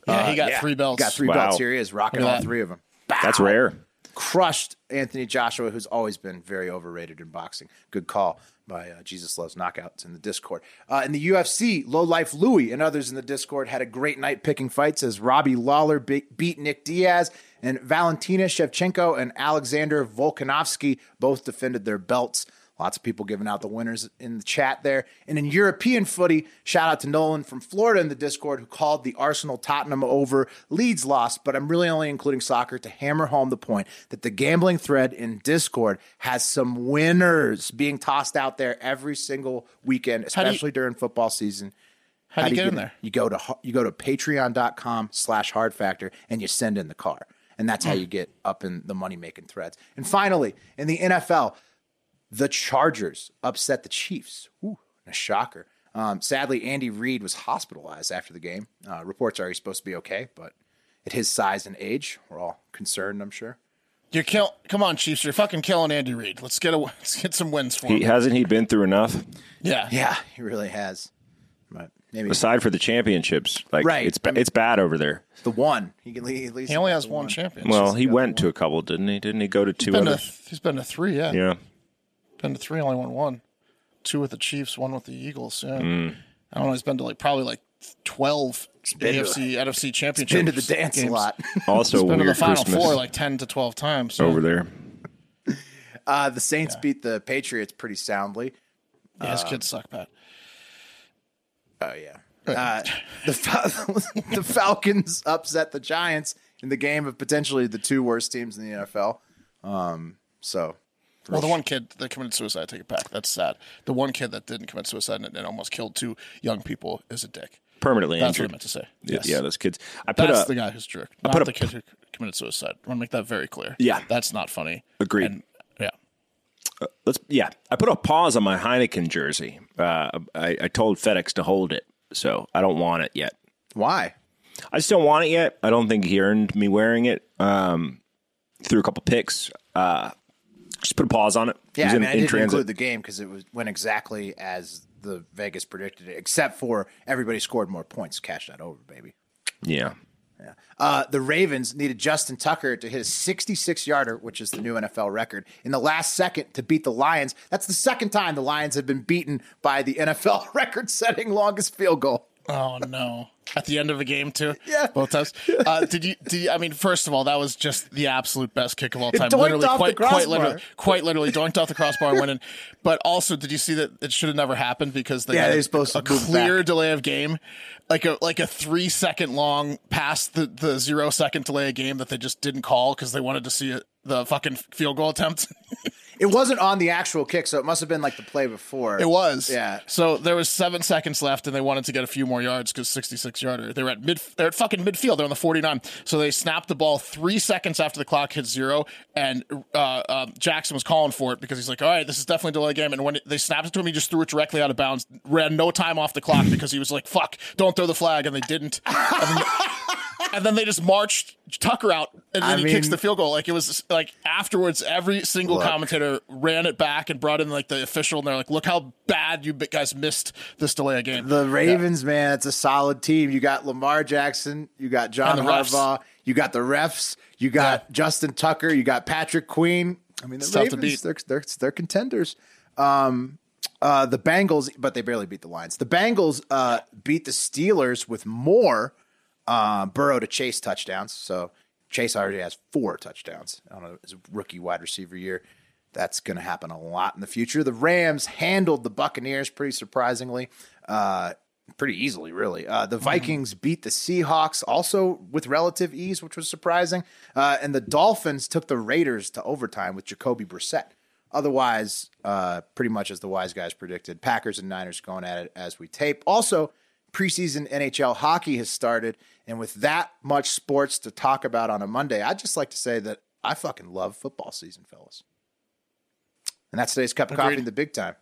Yeah, he got Uh, Yeah. three belts. Got three Wow. belts. Here he is, rocking all three of them. That's rare. Crushed Anthony Joshua, who's always been very overrated in boxing. Good call by uh, Jesus Loves Knockouts in the Discord. Uh, in the UFC, Low Life Louie and others in the Discord had a great night picking fights as Robbie Lawler be- beat Nick Diaz and Valentina Shevchenko and Alexander Volkanovski both defended their belts. Lots of people giving out the winners in the chat there. And in European footy, shout out to Nolan from Florida in the Discord who called the Arsenal Tottenham over. Leeds lost, but I'm really only including soccer to hammer home the point that the gambling thread in Discord has some winners being tossed out there every single weekend, do you- especially during football season. How do you get in there? You go to you go to patreon.com slash hard factor and you send in the car. And that's how Hmm. you get up in the money making threads. And finally, in the NFL, the Chargers upset the Chiefs. Ooh, a shocker. Um, sadly, Andy Reid was hospitalized after the game. Uh, reports are he's supposed to be okay, but at his size and age, we're all concerned, I'm sure. You're kill. Come on, Chiefs. You're fucking killing Andy Reid. Let's get a [laughs] let's get some wins for him. He, him. hasn't he been through enough? Yeah. Yeah, he really has. But maybe Aside for the championships, like Right. it's ba- it's bad over there. the one. He can lead, at least He only has the one championship. Well, he went to a couple, didn't he? Didn't he go to two Been to, others? he's been to three. Yeah. Yeah. Been to three. Only won one. Two with the Chiefs. One with the Eagles. Yeah. Mm. I don't know. He's been to like probably like twelve been to- AFC NFC championships. Been to the dance games. a lot. [laughs] Also, Been to the Final Christmas Four like ten to twelve times. so- over there. [laughs] Uh, the Saints beat the Patriots pretty soundly. Yeah, his kids suck, Pat. Oh yeah. Uh, the [laughs] the Falcons upset the Giants in the game of potentially the two worst teams in the NFL. Um, so Well, the one kid that committed suicide, I take it back. That's sad. The one kid that didn't commit suicide and, and almost killed two young people is a dick. Permanently That's what I meant to say. Yeah, Yes. yeah, those kids. I put That's a the guy who's jerk, not put a- the kid who committed suicide. I want to make that very clear. Yeah. that's not funny. Agreed. And, yeah, let's yeah. I put a pause on my Heinicke jersey. Uh, I, I told FedEx to hold it, so I don't want it yet. why? I just don't want it yet. I don't think he earned me wearing it. Um, threw a couple picks. Uh, just put a pause on it. Yeah, was I mean, I in didn't transit. include the game because it was went exactly as the Vegas predicted it, except for everybody scored more points. Cash that over, baby. yeah. Uh, the Ravens needed Justin Tucker to hit a 66 yarder, which is the new NFL record, in the last second to beat the Lions. That's the second time the Lions have been beaten by the NFL [laughs] record setting longest field goal. Oh no! At the end of a game too. Yeah. both times. [laughs] Uh, did you? Did you, I mean, first of all, that was just the absolute best kick of all time. literally, quite, quite literally, quite literally, doinked off the crossbar and went in. But also, did you see that it should have never happened because they Yeah, had they're a, supposed to a clear back. delay of game, like a like a three second long past the the zero second delay of game that they just didn't call because they wanted to see it, the fucking field goal attempt. [laughs] It wasn't on the actual kick, so it must have been like the play before. It was. Yeah. So there was seven seconds left, and they wanted to get a few more yards because 66 yarder. They were at mid. They're at fucking midfield. They're on the 49. So they snapped the ball three seconds after the clock hit zero, and uh, um, Jackson was calling for it because he's like, "All right, this is definitely a delay game." And when it, they snapped it to him, he just threw it directly out of bounds. Ran no time off the clock because he was like, "Fuck, don't throw the flag," and they didn't. And then [laughs] they just marched Tucker out, and then I he kicks the field goal. Like it was like afterwards, every single Look. commentator ran it back and brought in like the official, and they're like, "Look how bad you guys missed this delay of game." The Ravens, man, it's a solid team. You got Lamar Jackson, you got John And refs. Harbaugh, you got the refs, you got Yeah. Justin Tucker, you got Patrick Queen. I mean, the It's tough to Ravens, beat. they're, they're they're contenders. Um, uh, the Bengals, but they barely beat the Lions. The Bengals uh, beat the Steelers with more uh, Burrow to Chase touchdowns. So Chase already has four touchdowns on a, his rookie wide receiver year. That's going to happen a lot in the future. The Rams handled the Buccaneers pretty surprisingly, uh, pretty easily, really. Uh, the Vikings beat the Seahawks also with relative ease, which was surprising. Uh, and the Dolphins took the Raiders to overtime with Jacoby Brissett. Otherwise, uh, pretty much as the wise guys predicted, Packers and Niners going at it as we tape. Also, preseason NHL hockey has started, and with that much sports to talk about on a Monday, I'd just like to say that I fucking love football season, fellas. And that's today's cup of coffee Agreed. in the big time.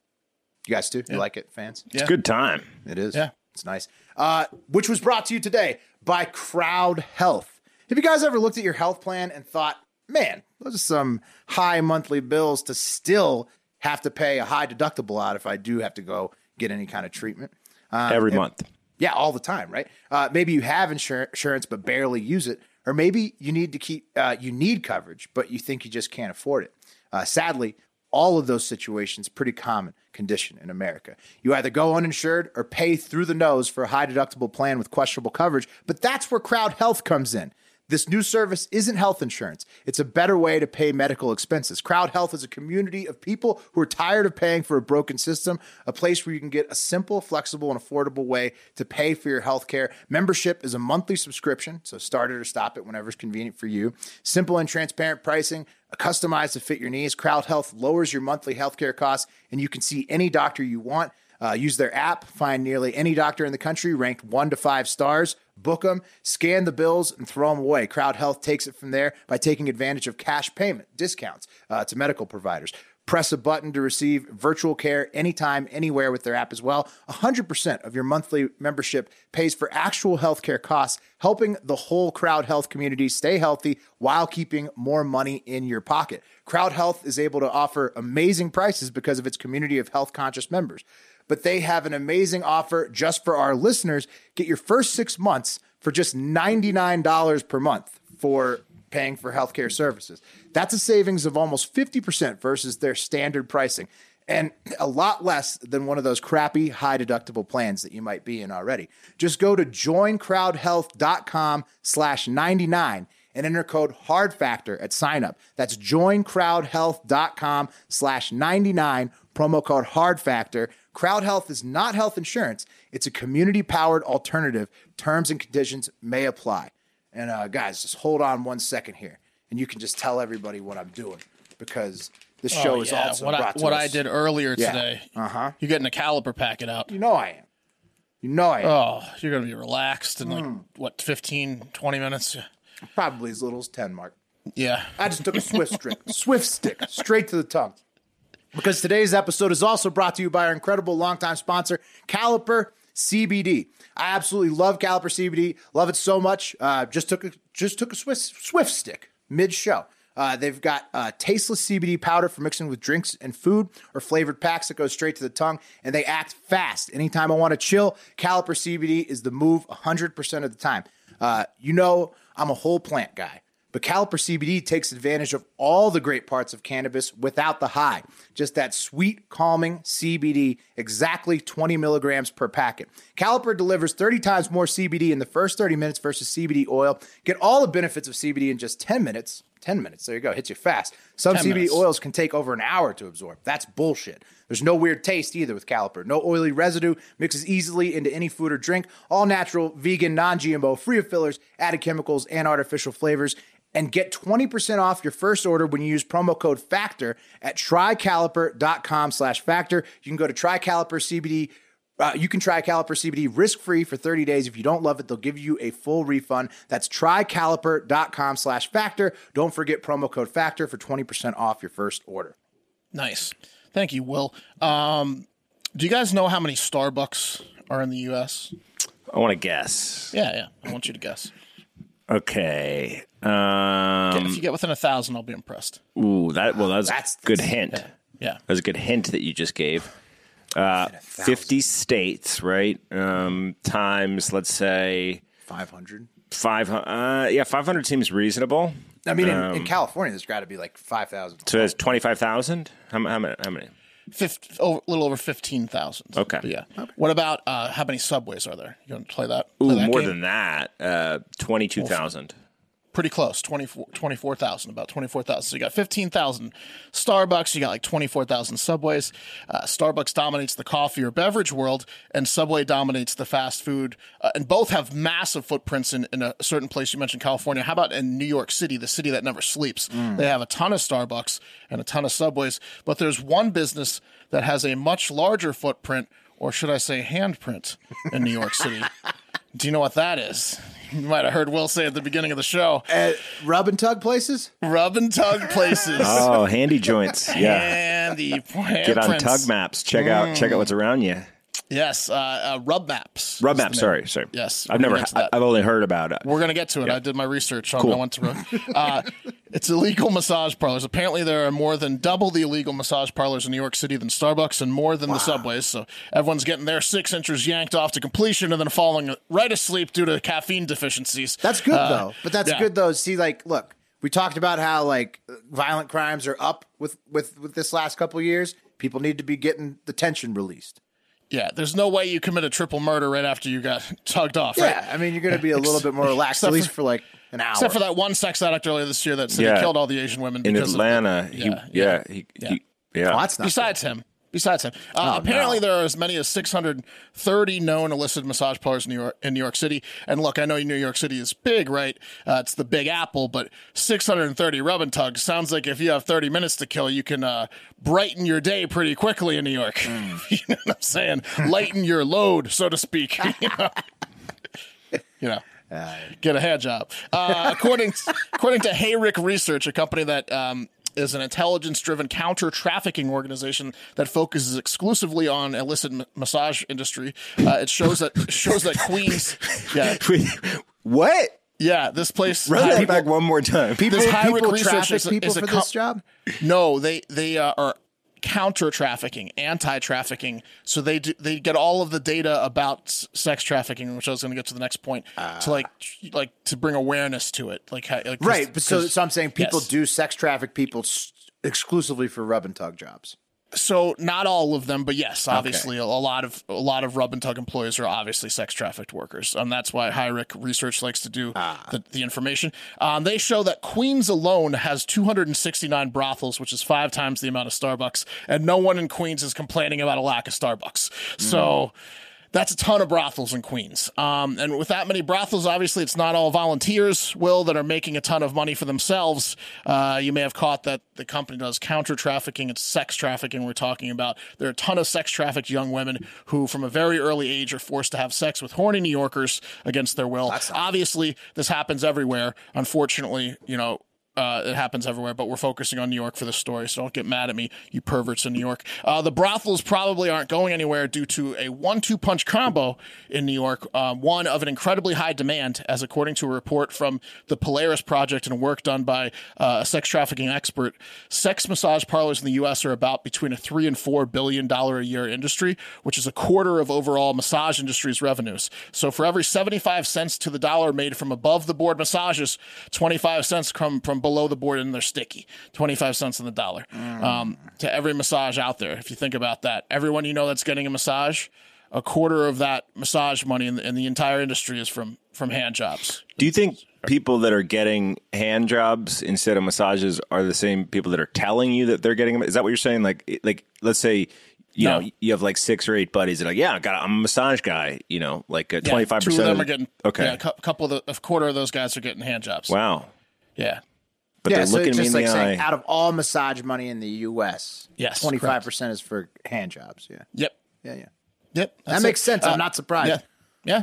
You guys too? You like it, fans? It's a good time. It is. Yeah. It's nice. Uh, which was brought to you today by Crowd Health. Have you guys ever looked at your health plan and thought, man, those are some high monthly bills to still have to pay a high deductible out if I do have to go get any kind of treatment? Um, Every and- month. Yeah, all the time, right? Uh, maybe you have insur- insurance but barely use it, or maybe you need to keep uh, you need coverage but you think you just can't afford it. Uh, sadly, all of those situations pretty common condition in America. You either go uninsured or pay through the nose for a high deductible plan with questionable coverage, but that's where Crowd Health comes in. This new service isn't health insurance. It's a better way to pay medical expenses. Crowd Health is a community of people who are tired of paying for a broken system, a place where you can get a simple, flexible, and affordable way to pay for your health care. Membership is a monthly subscription, so start it or stop it whenever it's convenient for you. Simple and transparent pricing, customized to fit your needs. Crowd Health lowers your monthly healthcare costs, and you can see any doctor you want. Uh, use their app, find nearly any doctor in the country ranked one to five stars, book them, scan the bills, and throw them away. Crowd Health takes it from there by taking advantage of cash payment discounts uh, to medical providers. Press a button to receive virtual care anytime, anywhere with their app as well. 100% of your monthly membership pays for actual healthcare costs, helping the whole Crowd Health community stay healthy while keeping more money in your pocket. Crowd Health is able to offer amazing prices because of its community of health conscious members but they have an amazing offer just for our listeners. Get your first six months for just $99 per month for paying for healthcare services. That's a savings of almost 50% versus their standard pricing and a lot less than one of those crappy high deductible plans that you might be in already. Just go to joincrowdhealth.com slash 99 and enter code hard factor at sign up. That's joincrowdhealth.com slash 99 promo code hard factor. Crowd Health is not health insurance. It's a community powered alternative. Terms and conditions may apply. And uh, guys, just hold on one second here and you can just tell everybody what I'm doing because this show Oh, is also what I, brought to what us. I did earlier Yeah. today. Uh-huh. You're getting a caliper packet out. You know I am. You know I am. Oh, you're going to be relaxed in like, Hmm. what, 15, 20 minutes? Probably as little as 10, Mark. Yeah. I just took a swift [laughs] stick, swift stick, straight to the tongue. Because today's episode is also brought to you by our incredible longtime sponsor, Caliper CBD. I absolutely love Caliper CBD. Love it so much. Uh, just took a just took a swift swift stick mid show. Uh, they've got uh, tasteless CBD powder for mixing with drinks and food, or flavored packs that go straight to the tongue, and they act fast. Anytime I want to chill, Caliper CBD is the move 100% of the time. Uh, you know, I'm a whole plant guy. But Caliper CBD takes advantage of all the great parts of cannabis without the high. Just that sweet, calming CBD, exactly 20 milligrams per packet. Caliper delivers 30 times more CBD in the first 30 minutes versus CBD oil. Get all the benefits of CBD in just 10 minutes. 10 minutes, there you go, hits you fast. Some CBD minutes. oils can take over an hour to absorb. That's bullshit. There's no weird taste either with Caliper. No oily residue, mixes easily into any food or drink. All natural, vegan, non GMO, free of fillers, added chemicals, and artificial flavors. And get 20% off your first order when you use promo code FACTOR at trycaliper.com slash factor. You can go to Tricaliper CBD. Uh, you can try Caliper CBD risk free for 30 days. If you don't love it, they'll give you a full refund. That's trycaliper.com slash factor. Don't forget promo code FACTOR for 20% off your first order. Nice. Thank you, Will. Um, do you guys know how many Starbucks are in the U.S.? I want to guess. Yeah, yeah. I want you to guess. Okay. Um, if you get within a thousand, I'll be impressed. ooh, that well, that's, That's- a good hint. Yeah. That's a good hint that you just gave. Uh, Fifty states, right? Um, times, let's say five hundred. Five hundred. Uh, yeah, five hundred seems reasonable. I mean, in, in California, there's got to be like 5,000. So it's twenty five thousand. How, how many? How many? Fif- oh, a little over 15,000. Okay. But yeah. What about uh, how many subways are there? You want to play that? Ooh, that more game? than that. Uh, twenty two thousand. Pretty close. 24 24,000, about 24,000. So you got 15,000 Starbucks. You got like 24,000 Subways. Uh, Starbucks dominates the coffee or beverage world, and Subway dominates the fast food. Uh, and both have massive footprints in, in a certain place. You mentioned California. How about in New York City, the city that never sleeps? They have a ton of Starbucks and a ton of Subways. But there's one business that has a much larger footprint, or should I say handprint, in New York City. [laughs] Do you know what that is? [laughs] You might have heard Will say at the beginning of the show. At rub and tug places? Rub and tug places. [laughs] Oh, handy joints. Yeah. And the Get on Tug Maps. Check out check out what's around you. Yes, uh, uh, Rub Maps. Rub Maps. Sorry, sorry. Yes, I've never. gonna get to I- that. I've only heard about it. We're gonna get to it. I did my research. On, I went to. Uh, it's illegal massage parlors. Apparently, there are more than double the illegal massage parlors in New York City than Starbucks, and more than the subways. So everyone's getting their six inches yanked off to completion, and then falling right asleep due to caffeine deficiencies. That's good Uh, though. But that's yeah. good though. See, like, look, we talked about how like violent crimes are up with with with this last couple of years. People need to be getting the tension released. Yeah, there's no way you commit a triple murder right after you got [laughs] tugged off. Yeah, Right? I mean, you're going to be a little bit more [laughs] relaxed, at least for- for like an hour. Except for that one sex addict earlier this year that said Yeah. he killed all the Asian women in because of Atlanta. he, yeah, yeah, he, he, yeah. Well, oh, that's not Besides him. Besides him, uh, apparently Oh, no. there are as many as 630 known illicit massage parlors in New York. In New York City, and look, I know New York City is big, right? Uh, it's the Big Apple, but 630 rub and tugs sounds like if you have 30 minutes to kill, you can uh, brighten your day pretty quickly in New York. Mm. [laughs] you know what I'm saying? Lighten your load, so to speak. [laughs] you know. You know, get a hand job. Uh, according according to Heyrick Research, a company that um, is an intelligence-driven counter-trafficking organization that focuses exclusively on illicit m- massage industry, uh, it shows that shows that Queens, [laughs] yeah, Wait, what? yeah, this place. Run that people- back one more time. people, this people research traffic is people is a for this job. No, they they uh, are counter trafficking, anti trafficking. So they do, they get all of the data about s- sex trafficking, which I was going to get to the next point, ah. to like like to bring awareness to it, like, how- like Right, but so, so I'm saying people yes. do sex traffic people s- exclusively for rub and tug jobs. So not all of them, but yes, obviously a, a lot of a lot of rub and tug employees are obviously sex trafficked workers, and that's why Heyrick Research likes to do the, the information. Um, they show that Queens alone has 269 brothels, which is five times the amount of Starbucks, and no one in Queens is complaining about a lack of Starbucks. So. That's a ton of brothels in Queens. Um, and with that many brothels, obviously, it's not all volunteers, Will, that are making a ton of money for themselves. Uh, you may have caught that the company does counter trafficking. It's sex trafficking we're talking about. There are a ton of sex trafficked young women who, from a very early age, are forced to have sex with horny New Yorkers against their will. Obviously, this happens everywhere. Unfortunately, you know, uh, it happens everywhere, but we're focusing on New York for this story, so don't get mad at me, you perverts in New York. Uh, the brothels probably aren't going anywhere due to a one-two punch combo in New York. Um, one of an incredibly high demand, as according to a report from the Polaris Project and work done by uh, a sex trafficking expert. Sex massage parlors in the U.S. are about between a three and four billion dollar a year industry, which is a quarter of overall massage industry's revenues. So for every seventy-five cents to the dollar made from above the board massages, twenty-five cents come from below the board and they're sticky. 25 cents on the dollar um, to every massage out there. If you think about that, everyone you know that's getting a massage, a quarter of that massage money in the, in the entire industry is from from hand jobs. Do you think people that are getting hand jobs instead of massages are the same people that are telling you that they're getting them? Is that what you're saying? Like, like let's say you No. know you have like six or eight buddies that are like, yeah, I got, I'm a massage guy. You know, like twenty five Two of percent them are getting okay. Yeah, a cou- couple of the a quarter of those guys are getting hand jobs. Wow, Yeah. But yeah, they're so looking it's me in just the like saying eye. out of all massage money in the U.S., Yes, twenty five percent is for hand jobs. Yeah, Yep. yeah, yeah. Yep. That makes it. sense. Uh, I'm not surprised. Yeah. Yeah.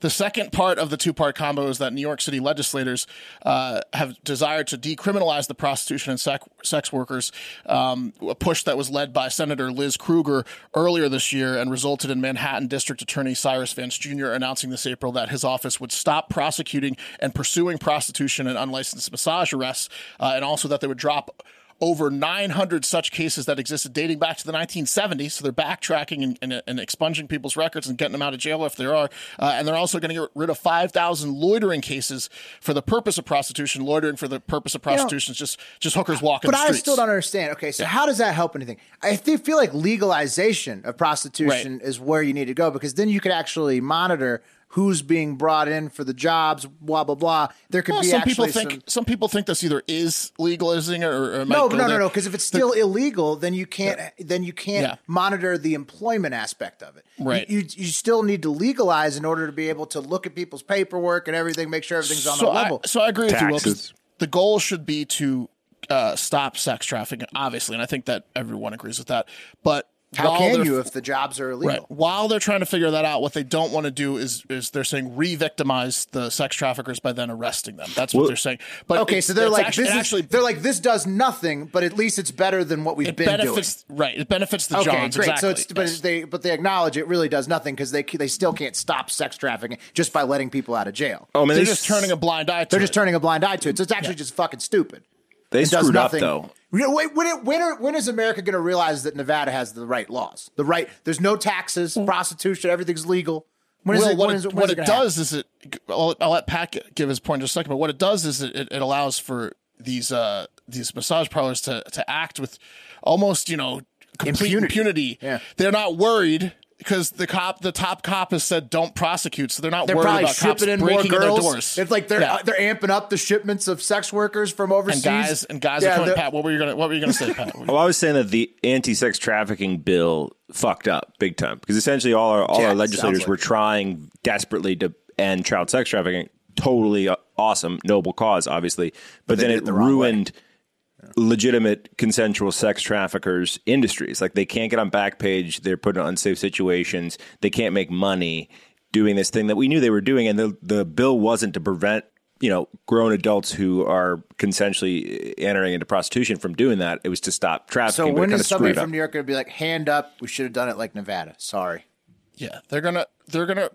The second part of the two part combo is that New York City legislators uh, have desired to decriminalize the prostitution and sec- sex workers, um, a push that was led by Senator Liz Krueger earlier this year and resulted in Manhattan District Attorney Cyrus Vance Jr. announcing this April that his office would stop prosecuting and pursuing prostitution and unlicensed massage arrests, uh, and also that they would drop over 900 such cases that existed dating back to the 1970s. So they're backtracking and, and, and expunging people's records and getting them out of jail if there are. Uh, and they're also going to get rid of 5,000 loitering cases for the purpose of prostitution. Loitering for the purpose of prostitution is just just hookers walking But I streets. still don't understand. Okay, so how does that help anything? I feel like legalization of prostitution is where you need to go because then you could actually monitor who's being brought in for the jobs. Blah blah blah. There could Well, be some people think some. some people think this either is legalizing or, or it might No, go no, no, no. Because if it's still illegal, then you can't. Then you can't Yeah. monitor the employment aspect of it. Right. You, you still need to legalize in order to be able to look at people's paperwork and everything, make sure everything's on so the I, level. so I agree with you. Will, 'cause Taxes. The goal should be to uh, stop sex trafficking, obviously, and I think that everyone agrees with that. But How while can you if the jobs are illegal? Right. While they're trying to figure that out, what they don't want to do is is they're saying re-victimize the sex traffickers by then arresting them. That's what Well- they're saying. But Okay, it- so they're like actually, this it is, actually they're like this does nothing, but at least it's better than what we've it been benefits right. It benefits the doing. Okay, Johns great. exactly. So it's but they but they acknowledge it really does nothing because they they still can't stop sex trafficking just by letting people out of jail. oh man, they're they just turning a blind eye. To it. They're just turning a blind eye to it. So it's actually just fucking stupid. they It does screwed up though. When, when, it- when, are, when is America going to realize that Nevada has the right laws? The right. There's no taxes, prostitution, everything's legal. When is Well, it? what it, is it, when what is it gonna happen? does is it. I'll, I'll let Pat give his point in just a second. But what it does is it, it allows for these uh, these massage parlors to to act with almost you know complete Impunity. impunity. Yeah. They're not worried because the cop, the top cop, has said don't prosecute, so they're not They're worried probably about cops shipping in more breaking in their girls. doors. It's like they're Yeah. uh, they're amping up the shipments of sex workers from overseas. and guys and guys Yeah, are coming. Pat, what were you gonna what were you gonna say, Pat? Well, I was saying that the anti-sex trafficking bill fucked up big time because essentially all our all Yeah, our legislators like were trying desperately to end child sex trafficking. Totally uh, awesome, noble cause, obviously, but, they then it it the wrong way. Ruined legitimate consensual sex traffickers industries. Like they can't get on Backpage. They're put in unsafe situations. They can't make money doing this thing that we knew they were doing. And the the bill wasn't to prevent you know grown adults who are consensually entering into prostitution from doing that. It was to stop trafficking. So but it when somebody from New York going to be like, hand up? We should have done it like Nevada. Sorry. Yeah, they're gonna they're gonna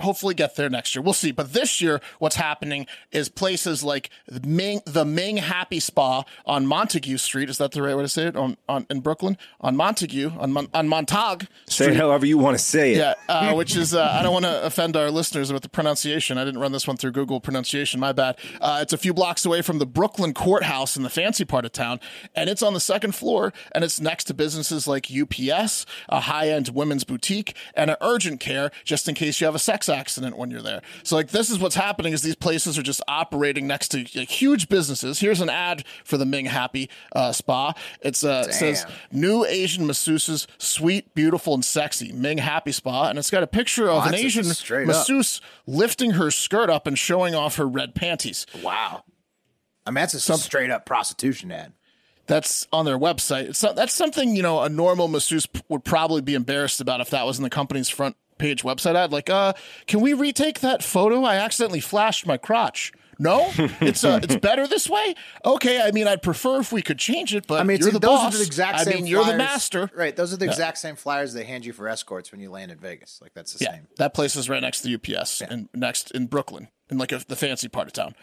hopefully get there next year. We'll see. But this year, what's happening is places like the Ming, the Ming Happy Spa on Montague Street. Is that the right way to say it? On, on in Brooklyn on Montague on Mon, on Montague Say Street. it however you want to say it. Yeah, uh, which is uh, I don't want to offend our listeners with the pronunciation. I didn't run this one through Google pronunciation. My bad. Uh, it's a few blocks away from the Brooklyn Courthouse in the fancy part of town, and it's on the second floor, and it's next to businesses like UPS, a high-end women's boutique, and an urgent care, just in case you have a sex accident when you're there. So like this is what's happening is these places are just operating next to like, huge businesses. Here's an ad for the Ming Happy uh, Spa. It's uh, it says new Asian masseuses, sweet, beautiful, and sexy. Ming Happy Spa, and it's got a picture of an Asian straight up. masseuse lifting her skirt up and showing off her red panties. Wow. I mean, that's a straight up prostitution ad. That's on their website. It's not, that's something you know a normal masseuse p- would probably be embarrassed about if that was in the company's front page website ad. Like, uh, can we retake that photo? I accidentally flashed my crotch. No, it's uh, it's better this way. Okay, I mean, I'd prefer if we could change it, but I mean, you're it's, the those boss. are the exact I same. mean, you're the master. right? Those are the exact same flyers they hand you for escorts when you land in Vegas. Like that's the Yeah, same. that place is right next to the UPS and next in Brooklyn, in like a, the fancy part of town.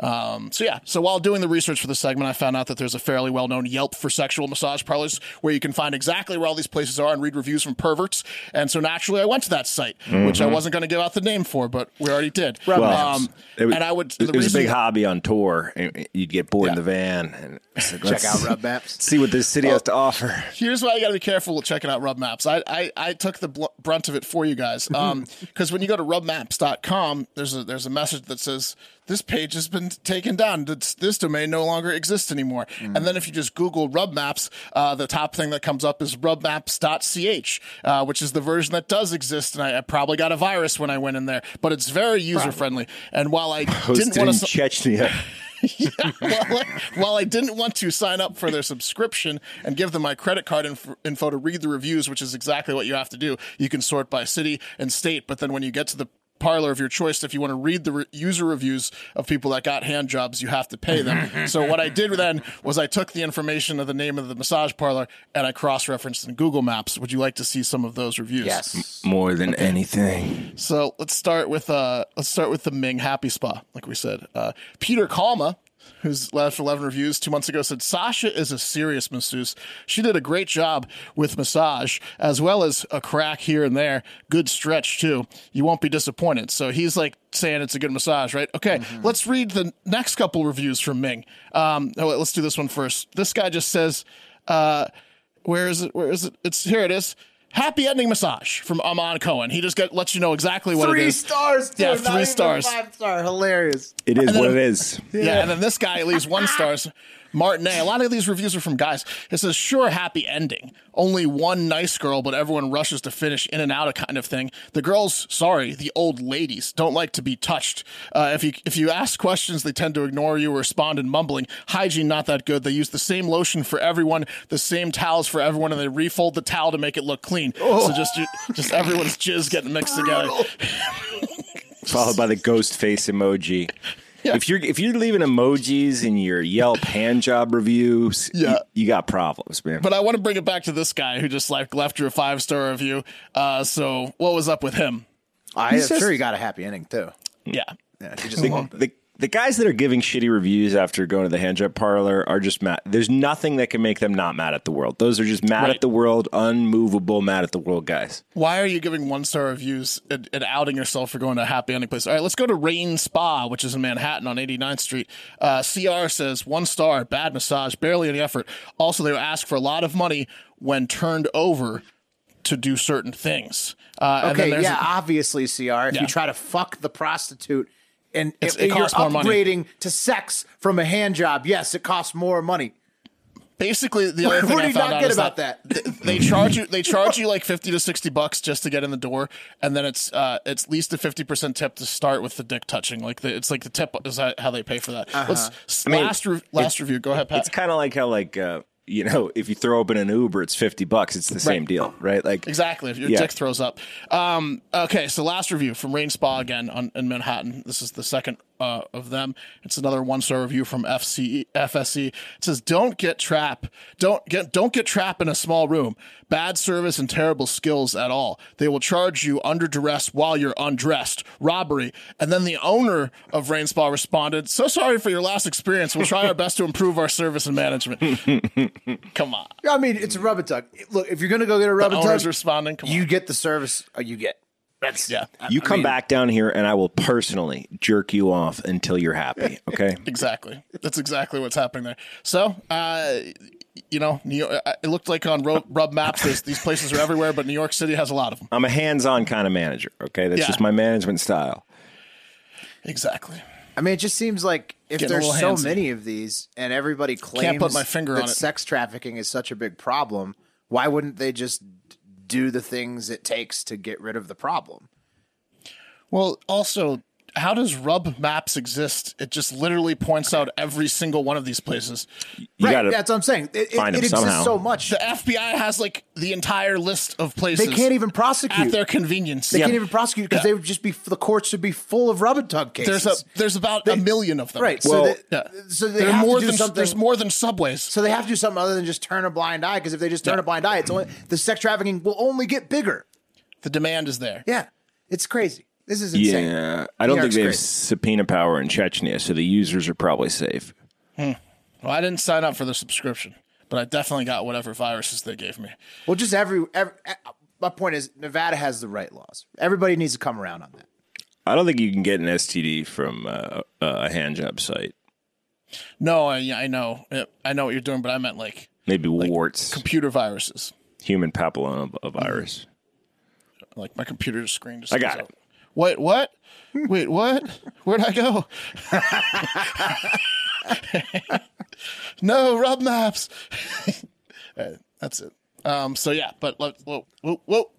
Um, so yeah, so while doing the research for the segment, I found out that there's a fairly well-known Yelp for sexual massage parlors where you can find exactly where all these places are and read reviews from perverts. And so naturally, I went to that site, which I wasn't going to give out the name for, but we already did. Well, um, it was, and I would. It the was a reason- big hobby on tour. You'd get bored in the van and [laughs] it's like, Check out Rub Maps. See what this city has to offer. here's why you got to be careful with checking out Rub Maps. I I, I took the bl- brunt of it for you guys [laughs] because when you go to rubmaps.com, there's a there's a message that says this page has been taken down. This, this domain no longer exists anymore. And then if you just Google Rub Maps, uh, the top thing that comes up is rubmaps.ch, uh, which is the version that does exist. And I, I probably got a virus when I went in there, but it's very user friendly. And while I didn't want to. Chechnya. [laughs] [laughs] while, while I didn't want to sign up for their subscription and give them my credit card inf- info to read the reviews, which is exactly what you have to do, you can sort by city and state. But then when you get to the parlor of your choice, if you want to read the re- user reviews of people that got hand jobs, you have to pay them. [laughs] so what I did then was I took the information of the name of the massage parlor and I cross referenced in Google Maps. Would you like to see some of those reviews? Yes. More than anything. So let's start with uh let's start with the Ming Happy Spa, like we said. Uh, Peter Kalma, who's left eleven reviews two months ago, said Sasha is a serious masseuse. She did a great job with massage, as well as a crack here and there. Good stretch too. You won't be disappointed. So he's like saying it's a good massage, right? Okay, let's read the next couple reviews from Ming. Um, oh, let's do this one first. This guy just says, uh, where is it? Where is it? It's here. It is. Happy ending massage from Aman Cohen. He just get, lets you know exactly what it Three is. stars. Dude, Yeah, not three stars. Five star. Hilarious. It is then- what it is. Yeah. and then this guy leaves one stars. [laughs] Martinet. A lot of these reviews are from guys. It says, sure, happy ending. Only one nice girl, but everyone rushes to finish in and out of kind of thing. The girls, sorry, the old ladies, don't like to be touched. Uh, if you if you ask questions, they tend to ignore you or respond in mumbling. Hygiene not that good. They use the same lotion for everyone, the same towels for everyone, and they refold the towel to make it look clean. So just just everyone's jizz getting mixed together. [laughs] Followed by the ghost face emoji. Yeah. If you're if you're leaving emojis in your Yelp hand job reviews, Yeah. you, you got problems, man. But I want to bring it back to this guy who just like left you a five star review. Uh, so what was up with him? I am sure he got a happy ending too. Yeah. Yeah, he just the, loved it. the, the guys that are giving shitty reviews after going to the hand job parlor are just mad. There's nothing that can make them not mad at the world. Those are just mad Right. at the world, unmovable, mad at the world guys. Why are you giving one star reviews and, and outing yourself for going to a happy ending place? All right, let's go to Rain Spa, which is in Manhattan on 89th Street. Uh, CR says one star, bad massage, barely any effort. Also, they ask for a lot of money when turned over to do certain things. Uh, and then Okay, yeah, a- obviously, CR. If Yeah. you try to fuck the prostitute and It's- if it you're costs more money. upgrading to sex from a hand job, yes, it costs more money. basically the other thing What do I found not out get is about that, that? th- they charge you they charge you like 50 to 60 bucks just to get in the door and then it's uh it's at least a 50% tip to start with the dick touching like the, it's like the tip is that how they pay for that Uh-huh. let's s- mean, last re- last review go ahead Pat. It's kind of like how like uh, you know [laughs] if you throw open an Uber, it's fifty bucks. It's the same deal, right? Like Exactly. If your Yeah. dick throws up. Um, okay, so last review from Rain Spa again on, in Manhattan. This is the second uh, of them. It's another one star review from FCE, FSE. It says, "Don't get trap. Don't get don't get trapped in a small room. Bad service and terrible skills at all. They will charge you under duress while you're undressed. Robbery." And then the owner of Rain Spa responded, "So sorry for your last experience. We'll try our best to improve our service and management." [laughs] Come on. I mean, it's a rub and tug. Look, if you're gonna go get a rub and Owner's tug, responding. Come on. you get the service uh, you get. That's yeah. you come back down here, and I will personally jerk you off until you're happy. [laughs] Okay. Exactly. That's exactly what's happening there. So, uh, you know, New York, uh, it looked like on Ro- Rub Maps, there's, these places are everywhere, but New York City has a lot of them. I'm a hands-on kind of manager. Okay, that's Yeah. just my management style. Exactly. I mean, it just seems like if Getting there's so handsy. many of these and everybody claims put my finger that on it. sex trafficking is such a big problem, why wouldn't they just do the things it takes to get rid of the problem? Well, also, how does Rub Maps exist? It just literally points out every single one of these places. You right, that's what I'm saying. It, it, find it them exists somehow. so much. The FBI has like the entire list of places. They can't even prosecute. at their convenience. they can't even prosecute because they would just be the courts would be full of rub and tug cases. There's a there's about a million of them. right. Well- so they, Yeah. so they have more to do than something. there's more than subways. So they have to do something other than just turn a blind eye. Because if they just turn a blind eye, it's only the sex trafficking will only get bigger. The demand is there. Yeah, it's crazy. This is insane. Yeah, I don't New think they have subpoena power in Chechnya, so the users are probably safe. Hmm. Well, I didn't sign up for the subscription, but I definitely got whatever viruses they gave me. Well, just every, every. Uh, my point is, Nevada has the right laws. Everybody needs to come around on that. I don't think you can get an STD from uh, uh, a hand job site. No, I, I know, I know what you're doing, but I meant like Maybe warts, computer viruses. human papillomavirus. Like my computer screen just. I got it. out. Wait, what? [laughs] Wait, what? Where'd I go? [laughs] no, rub maps. [laughs] Uh, That's it. Um. So yeah, but let, whoa, whoa, whoa.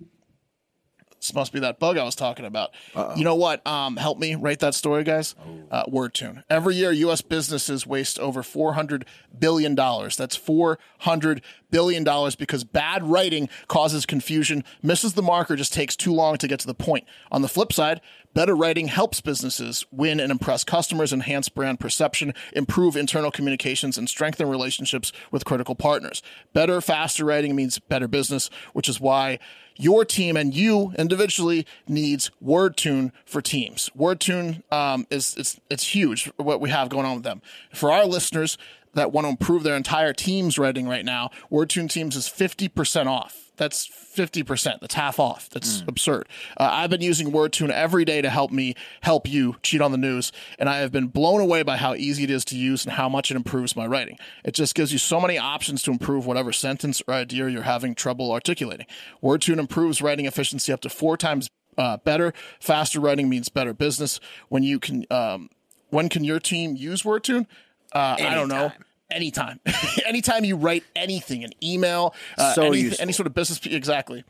This must be that bug I was talking about. You know what? Um, help me write that story, guys. Uh, WordTune. Every year, U.S. businesses waste over four hundred billion dollars. That's four hundred billion dollars because bad writing causes confusion, misses the mark, or just takes too long to get to the point. On the flip side, better writing helps businesses win and impress customers, enhance brand perception, improve internal communications, and strengthen relationships with critical partners. Better, faster writing means better business, which is why your team and you individually needs WordTune for teams. WordTune um, is it's it's huge what we have going on with them. For our listeners that want to improve their entire team's writing right now, WordTune Teams is fifty percent off. That's 50%. That's half off. That's absurd. Uh, I've been using WordTune every day to help me help you cheat on the news. And I have been blown away by how easy it is to use and how much it improves my writing. It just gives you so many options to improve whatever sentence or idea you're having trouble articulating. WordTune improves writing efficiency up to four times uh, better. Faster writing means better business. When you can, um, when can your team use WordTune? Uh, I don't know. Anytime, [laughs] anytime you write anything, an email, uh, So any, any sort of business, exactly.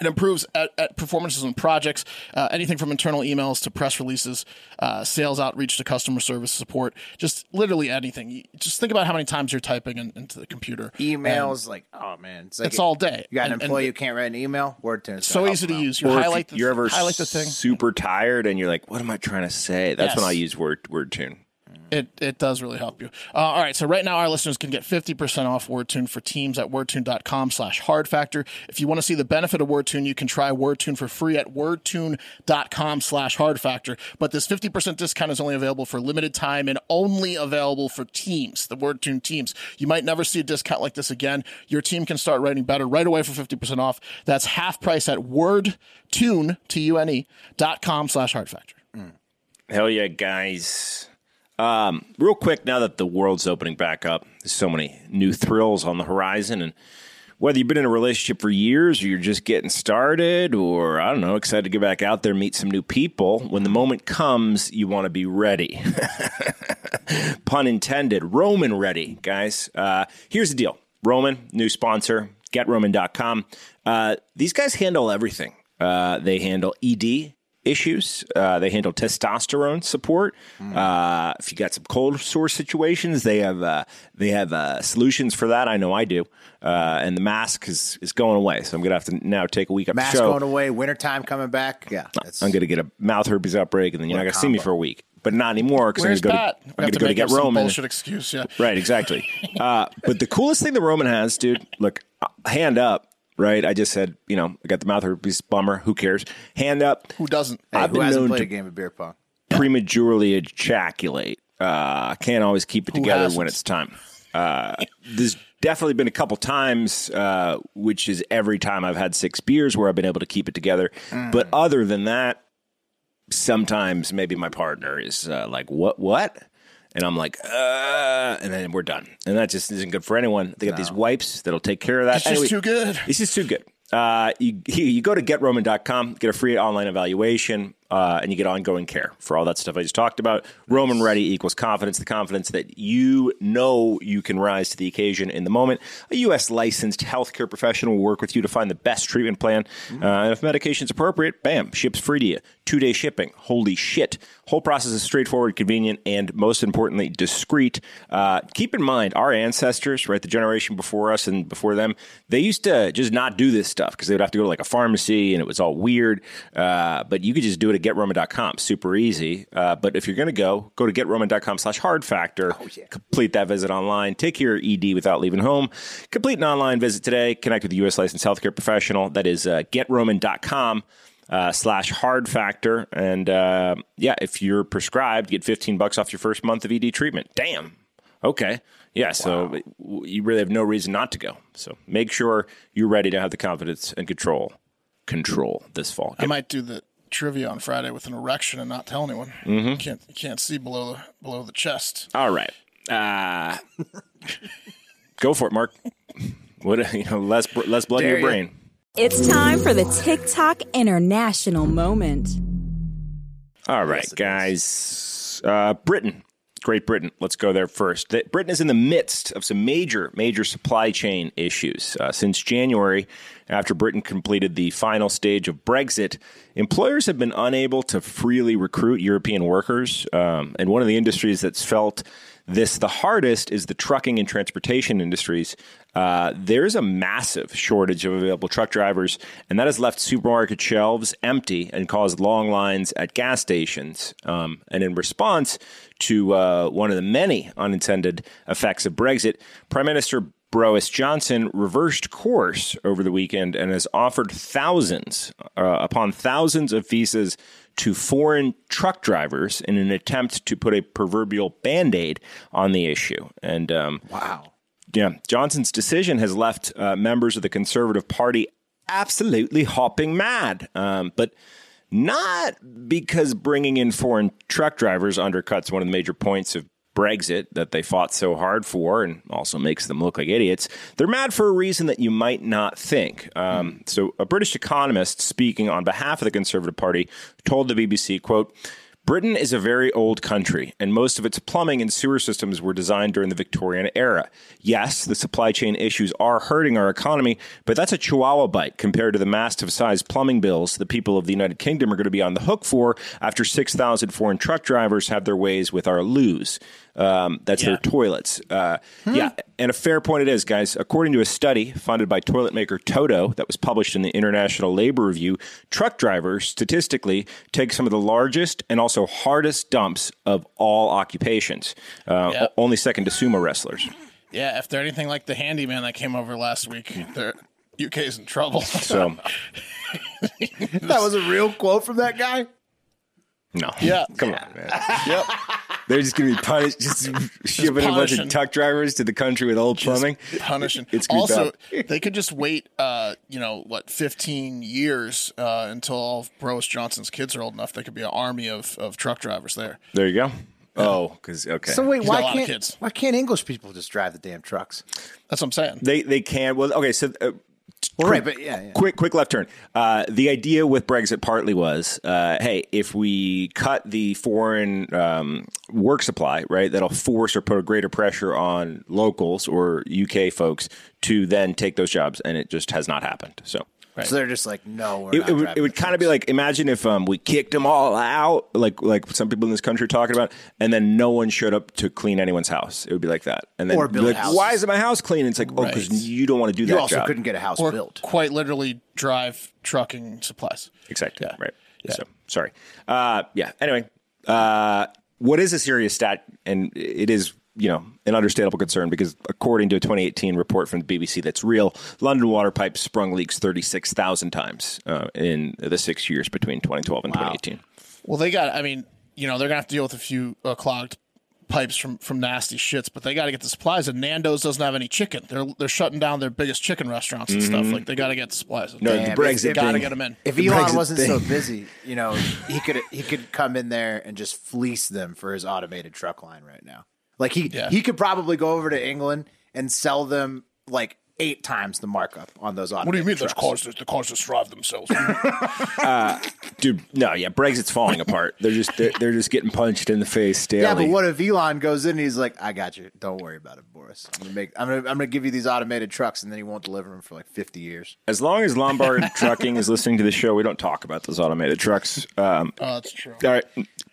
It improves at, at performances on projects, uh, anything from internal emails to press releases, uh, sales outreach to customer service support, just literally anything. You, just think about how many times you're typing in, into the computer. Emails, like, oh man, it's like It's all day. You got an And- and employee who can't write an email. WordTune. so easy to use. You Or if highlight the, you're ever highlight the thing. super tired and you're like, "What am I trying to say?" That's when I use word WordTune. It it does really help you. Uh, all right, so right now our listeners can get 50% off WordTune for teams at wordtune.com slash hard factor. If you want to see the benefit of WordTune, you can try WordTune for free at wordtune.com slash hard factor. But this 50% discount is only available for limited time and only available for teams, the WordTune teams. You might never see a discount like this again. Your team can start writing better right away for 50% off. That's half price at wordtune, T-U-N-E, dot com slash hard factor. Hell yeah, guys. Um, real quick, now that the world's opening back up, there's so many new thrills on the horizon, and whether you've been in a relationship for years or you're just getting started or I don't know, excited to get back out there, meet some new people, when the moment comes, you want to be ready. [laughs] Pun intended. Roman ready, guys. Uh, here's the deal Roman, new sponsor, getroman.com. Uh, these guys handle everything. Uh, they handle ED issues. Uh, they handle testosterone support. Uh, if you got some cold sore situations, they have uh, they have uh, solutions for that. I know I do. Uh, and the mask is, is going away, so I'm gonna have to now take a week up Mask the show. going away, wintertime coming back. Yeah, that's- I'm gonna get a mouth herpes outbreak, and then you're not gonna see me for a week. But not anymore because I'm gonna go to, I'm gonna go to get up some Roman. bullshit excuse. Yeah. Right, exactly. [laughs] Uh, but the coolest thing the Roman has, dude, look, uh, hand up, right? I just said, you know, I got the mouth herpes bummer. Who cares? Hand up. Who doesn't? Hey, I've who been known played to a game of beer pong? prematurely ejaculate. Uh, can't always keep it Who together hasn't? when it's time. Uh, there's definitely been a couple times, uh, which is every time I've had six beers where I've been able to keep it together. But other than that, sometimes maybe my partner is uh, like, "What? What?" And I'm like, uh, and then we're done. And that just isn't good for anyone. They got these wipes that'll take care of that. It's just too good. It's just too good. Uh, you, [laughs] you go to getroman.com, get a free online evaluation, uh, and you get ongoing care for all that stuff I just talked about. Roman Ready equals confidence, the confidence that you know you can rise to the occasion in the moment. A U.S. licensed healthcare professional will work with you to find the best treatment plan. Uh, and if medication's appropriate, bam, ships free to you. Two day shipping. Holy shit. Whole process is straightforward, convenient, and most importantly, discreet. Uh, keep in mind, our ancestors, right, the generation before us and before them, they used to just not do this stuff because they would have to go to like a pharmacy and it was all weird. Uh, but you could just do it at getroman.com. Super easy. Uh, but if you're going to go, go to getroman.com slash hard factor. Complete that visit online. Take your ED without leaving home. Complete an online visit today. Connect with a U.S. licensed healthcare professional. That is uh, getroman.com uh, slash hard factor. And uh, yeah, if you're prescribed, get 15 bucks off your first month of ED treatment. Damn. Okay. Yeah. So w- you really have no reason not to go. So make sure you're ready to have the confidence and control control this fall. I might do the trivia on Friday with an erection and not tell anyone. Mm-hmm. You can't you can't see below the below the chest. All right. Uh, [laughs] go for it, Mark. What [laughs] you know, less br- less blood in your ya. brain. It's time for the TikTok International Moment. All right, guys. Uh, Britain, Great Britain. Let's go there first. Britain is in the midst of some major, major supply chain issues. Uh, since January, after Britain completed the final stage of Brexit, employers have been unable to freely recruit European workers. Um, and one of the industries that's felt this the hardest is the trucking and transportation industries. Uh, there's a massive shortage of available truck drivers, and that has left supermarket shelves empty and caused long lines at gas stations. Um, and in response to uh, one of the many unintended effects of Brexit, Prime Minister Boris Johnson reversed course over the weekend and has offered thousands uh, upon thousands of visas to foreign truck drivers in an attempt to put a proverbial band aid on the issue. And um, Wow. Yeah, Johnson's decision has left uh, members of the Conservative Party absolutely hopping mad. Um, but not because bringing in foreign truck drivers undercuts one of the major points of Brexit that they fought so hard for and also makes them look like idiots. They're mad for a reason that you might not think. Um, so, a British economist speaking on behalf of the Conservative Party told the BBC, quote, Britain is a very old country, and most of its plumbing and sewer systems were designed during the Victorian era. Yes, the supply chain issues are hurting our economy, but that's a chihuahua bite compared to the massive sized plumbing bills the people of the United Kingdom are going to be on the hook for after 6,000 foreign truck drivers have their ways with our loos. Um, that's their toilets. Uh, Yeah, and a fair point it is, guys. According to a study funded by toilet maker Toto that was published in the International Labor Review, truck drivers statistically take some of the largest and also hardest dumps of all occupations, uh, Yeah. o- only second to sumo wrestlers. Yeah, if they're anything like the handyman that came over last week, they're UK's in trouble. So, [laughs] That was a real quote from that guy. No. Yeah. [laughs] Come on, man. yep. They're just going to be punished, just shipping a bunch of punishing. truck drivers to the country with old plumbing. punishing. It's gonna be also, [laughs] they could just wait, uh, you know, what, 15 years uh, until all of Boris Johnson's kids are old enough. There could be an army of, of truck drivers there. There you go. Oh, because okay. So wait, He's why a lot of can't kids. why can't English people just drive the damn trucks? That's what I'm saying. they they can. Well, okay. So uh, Well, right, but yeah, yeah. quick quick left turn. Uh, the idea with Brexit partly was, uh, hey, if we cut the foreign um, work supply, right, that'll force or put a greater pressure on locals or UK folks to then take those jobs, and it just has not happened. So. So they're just like, no, we're It, not it would, it would kind of be like imagine if um, we kicked them all out, like like some people in this country are talking about, and then no one showed up to clean anyone's house. It would be like that, and then Or build like, houses. why isn't my house clean? It's like oh, because Right. you don't want to do you that You also job. couldn't get a house Or built. quite literally drive trucking supplies. Exactly. Yeah. Right. Yeah. So sorry. Uh, yeah. Anyway, uh, what is a serious stat, and it is you know an understandable concern because according to a 2018 report from the BBC that's real, London water pipes sprung leaks 36,000 times uh, in the six years between 2012 and 2018. Well, they got. I mean, you know, they're gonna have to deal with a few uh, clogged pipes from from nasty shits, but they got to get the supplies. And Nando's doesn't have any chicken. They're they're shutting down their biggest chicken restaurants and stuff. Like they got to get the supplies. Mm-hmm. No, Damn, the if- Brexit if- got to get them in. If The Elon Brexit wasn't thing. so busy, you know, he could he could come in there and just fleece them for his automated truck line right now. Like he Yeah. he could probably go over to England and sell them like eight times the markup on those automated What do you mean? There's trucks. cars. The cars just drive themselves. [laughs] Dude, no, yeah, Brexit's falling apart. They're just they're, they're just getting punched in the face daily. Yeah, but what if Elon goes in and he's like, "I got you. Don't worry about it, Boris. I'm gonna make. I'm gonna. I'm gonna give you these automated trucks, and then he won't deliver them for like 50 years." As long as Lombard [laughs] Trucking is listening to the show, we don't talk about those automated trucks. Um, oh, that's true. all right,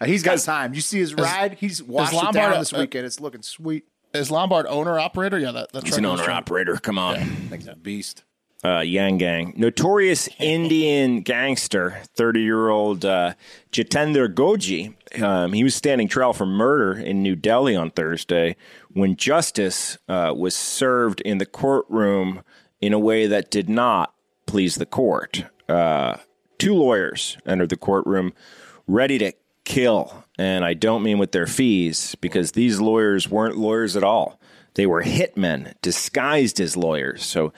Uh, he's got time. You see his ride? He's washed it Lombard down a- this uh, weekend. It's looking sweet. Is Lombard owner operator? Yeah, that that he's an owner from- operator. Come on. I think he's a beast. uh, Yang Gang, notorious [laughs] Indian gangster, 30 year old uh, Jitendra Gogi. Um, he was standing trial for murder in New Delhi on Thursday when justice uh, was served in the courtroom in a way that did not please the court. Uh, two lawyers entered the courtroom ready to kill. And I don't mean with their fees because these lawyers weren't lawyers at all. They were hitmen disguised as lawyers. So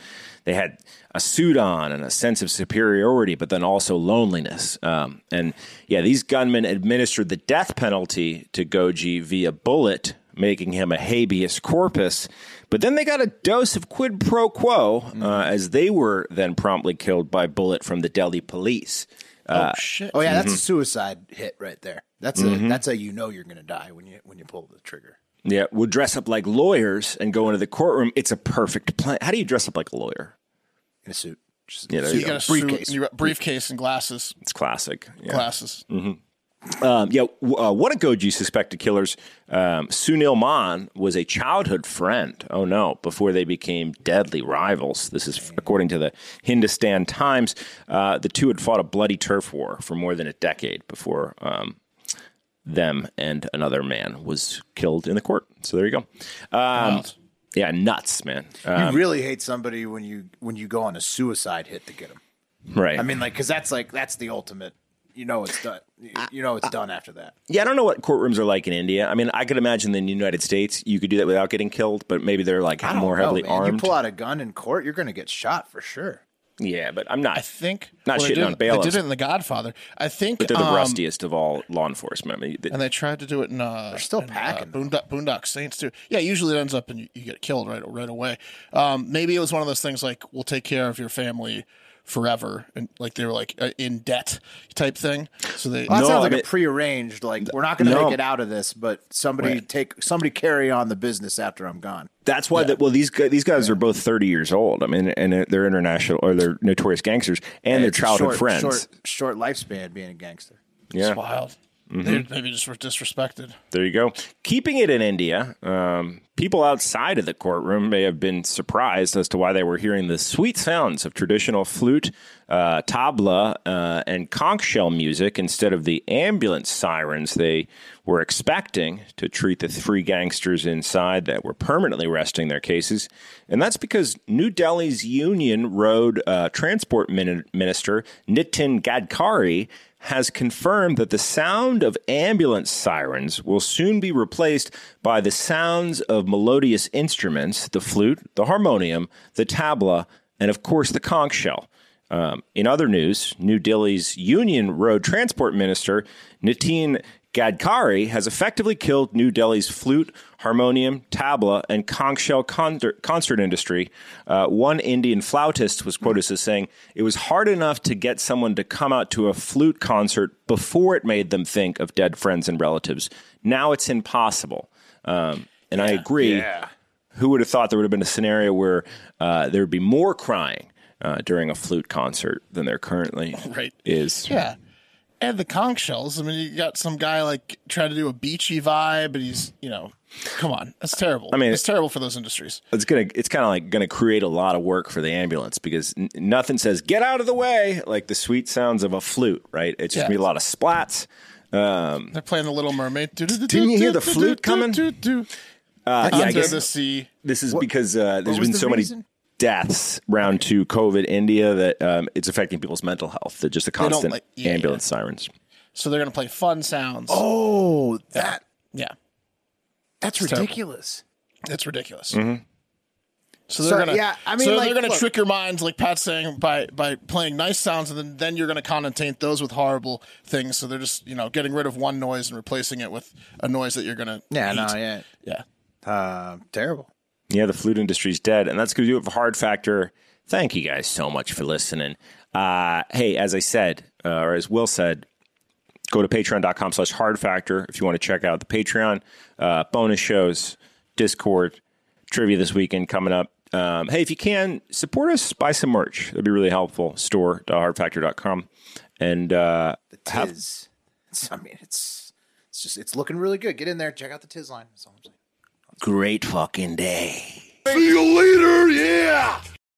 they had a suit on and a sense of superiority, but then also loneliness. Um, and yeah, these gunmen administered the death penalty to Gogi via bullet, making him a habeas corpus. But then they got a dose of quid pro quo uh, as they were then promptly killed by bullet from the Delhi police. Oh uh, shit! Oh yeah, Mm-hmm. that's a mm-hmm. suicide hit right there. That's a mm-hmm. that's a you know you're gonna die when you when you pull the trigger. Yeah, we'll dress up like lawyers and go into the courtroom. It's a perfect plan. How do you dress up like a lawyer? in a suit. Just Yeah, there You you got go. a suit, briefcase. and briefcase and glasses. It's classic. Yeah. Glasses. Mm-hmm. Um, yeah, uh, one of Gogi's suspected killers, um, Sunil Maan, was a childhood friend. Oh no! Before they became deadly rivals. This is according to the Hindustan Times. Uh, the two had fought a bloody turf war for more than a decade before um, them and another man was killed in the court. So there you go. Um, Wild. yeah, nuts, man. You really hate somebody when you when you go on a suicide hit to get them. right. I mean, like, because that's like that's the ultimate. You know, it's done. You, know, it's done after that. Yeah, I don't know what courtrooms are like in India. I mean, I could imagine in the United States you could do that without getting killed, but maybe they're like I don't more know, heavily man. armed. You pull out a gun in court, you're going to get shot for sure. yeah, but I'm not. I think Not well, shitting did, on it- bailiffs. They did it in The Godfather. I think, but they're the um, rustiest of all law enforcement. I mean, th- And they tried to do it in. Uh, They're still in, packing. Uh, Boondock, Boondock Saints too. Yeah, usually it ends up and you, you get killed right right away. Um, maybe it was one of those things like we'll take care of your family forever, and like they were like uh, in debt type thing. So they. Well, that No, sounds I like mean- a prearranged. Like we're not going to No. make it out of this, but somebody Right. take somebody carry on the business after I'm gone. that's why. That, well, these guys, these guys are both 30 years old. I mean, and they're international or they're notorious gangsters, and they're childhood short, friends. Short, short lifespan being a gangster. yeah, It's wild. Mm-hmm. They maybe just were disrespected. There you go. Keeping it in India, um, people outside of the courtroom may have been surprised as to why they were hearing the sweet sounds of traditional flute, uh, tabla, uh, and conch shell music instead of the ambulance sirens they were expecting to treat the three gangsters inside that were permanently resting their cases. And that's because New Delhi's Union Road uh, Transport Min- Minister, Nitin Gadkari, has confirmed that the sound of ambulance sirens will soon be replaced by the sounds of melodious instruments the flute, the harmonium, the tabla, and of course the conch shell. Um, in other news, New Delhi's Union Road Transport Minister, Nitin Gadkari has effectively killed New Delhi's flute, harmonium, tabla, and conch shell concert, concert industry. Uh, one Indian flautist was quoted as saying, It was hard enough to get someone to come out to a flute concert before it made them think of dead friends and relatives. Now it's impossible. Um, and I agree. Yeah. Who would have thought there would have been a scenario where uh, there would be more crying uh, during a flute concert than there currently [laughs] Right. is? Yeah. And the conch shells. I mean, you got some guy like trying to do a beachy vibe, and he's, you know, come on. That's terrible. I mean- it's terrible for those industries. it's gonna it's kind of like gonna create a lot of work for the ambulance because n- nothing says get out of the way like the sweet sounds of a flute right it's just Yeah. gonna be a lot of splats They're playing the Little Mermaid. Didn't you hear the flute coming? Uh, yeah, I guess- the sea. this is because uh, there's was been the so reason? many deaths round to covid india that um, it's affecting people's mental health they're just a constant like- yeah, ambulance sirens So they're going to play fun sounds. Oh, that Yeah. that's terrible. ridiculous. That's ridiculous. Mm-hmm. So they're So, gonna, yeah, I mean, so like, they're gonna look- trick your minds, like Pat's saying, by by playing nice sounds, and then then you're gonna connotate those with horrible things. So they're just you know getting rid of one noise and replacing it with a noise that you're gonna Yeah, hate. no, yeah, yeah. Uh, terrible. Yeah, the flute industry's dead, and that's going to do it for Hard Factor. Thank you guys so much for listening. Uh, hey, as I said, uh, or as Will said, go to patreon.com slash hard factor if you want to check out the Patreon, uh, bonus shows, Discord, trivia this weekend coming up. Um, hey, if you can, support us, buy some merch. That'd be really helpful. Store.hardfactor.com. And uh, have, Tiz. It's, I mean, it's it's just it's looking really good. Get in there, check out the Tiz line. That's all I'm saying great fucking day. See you later, yeah!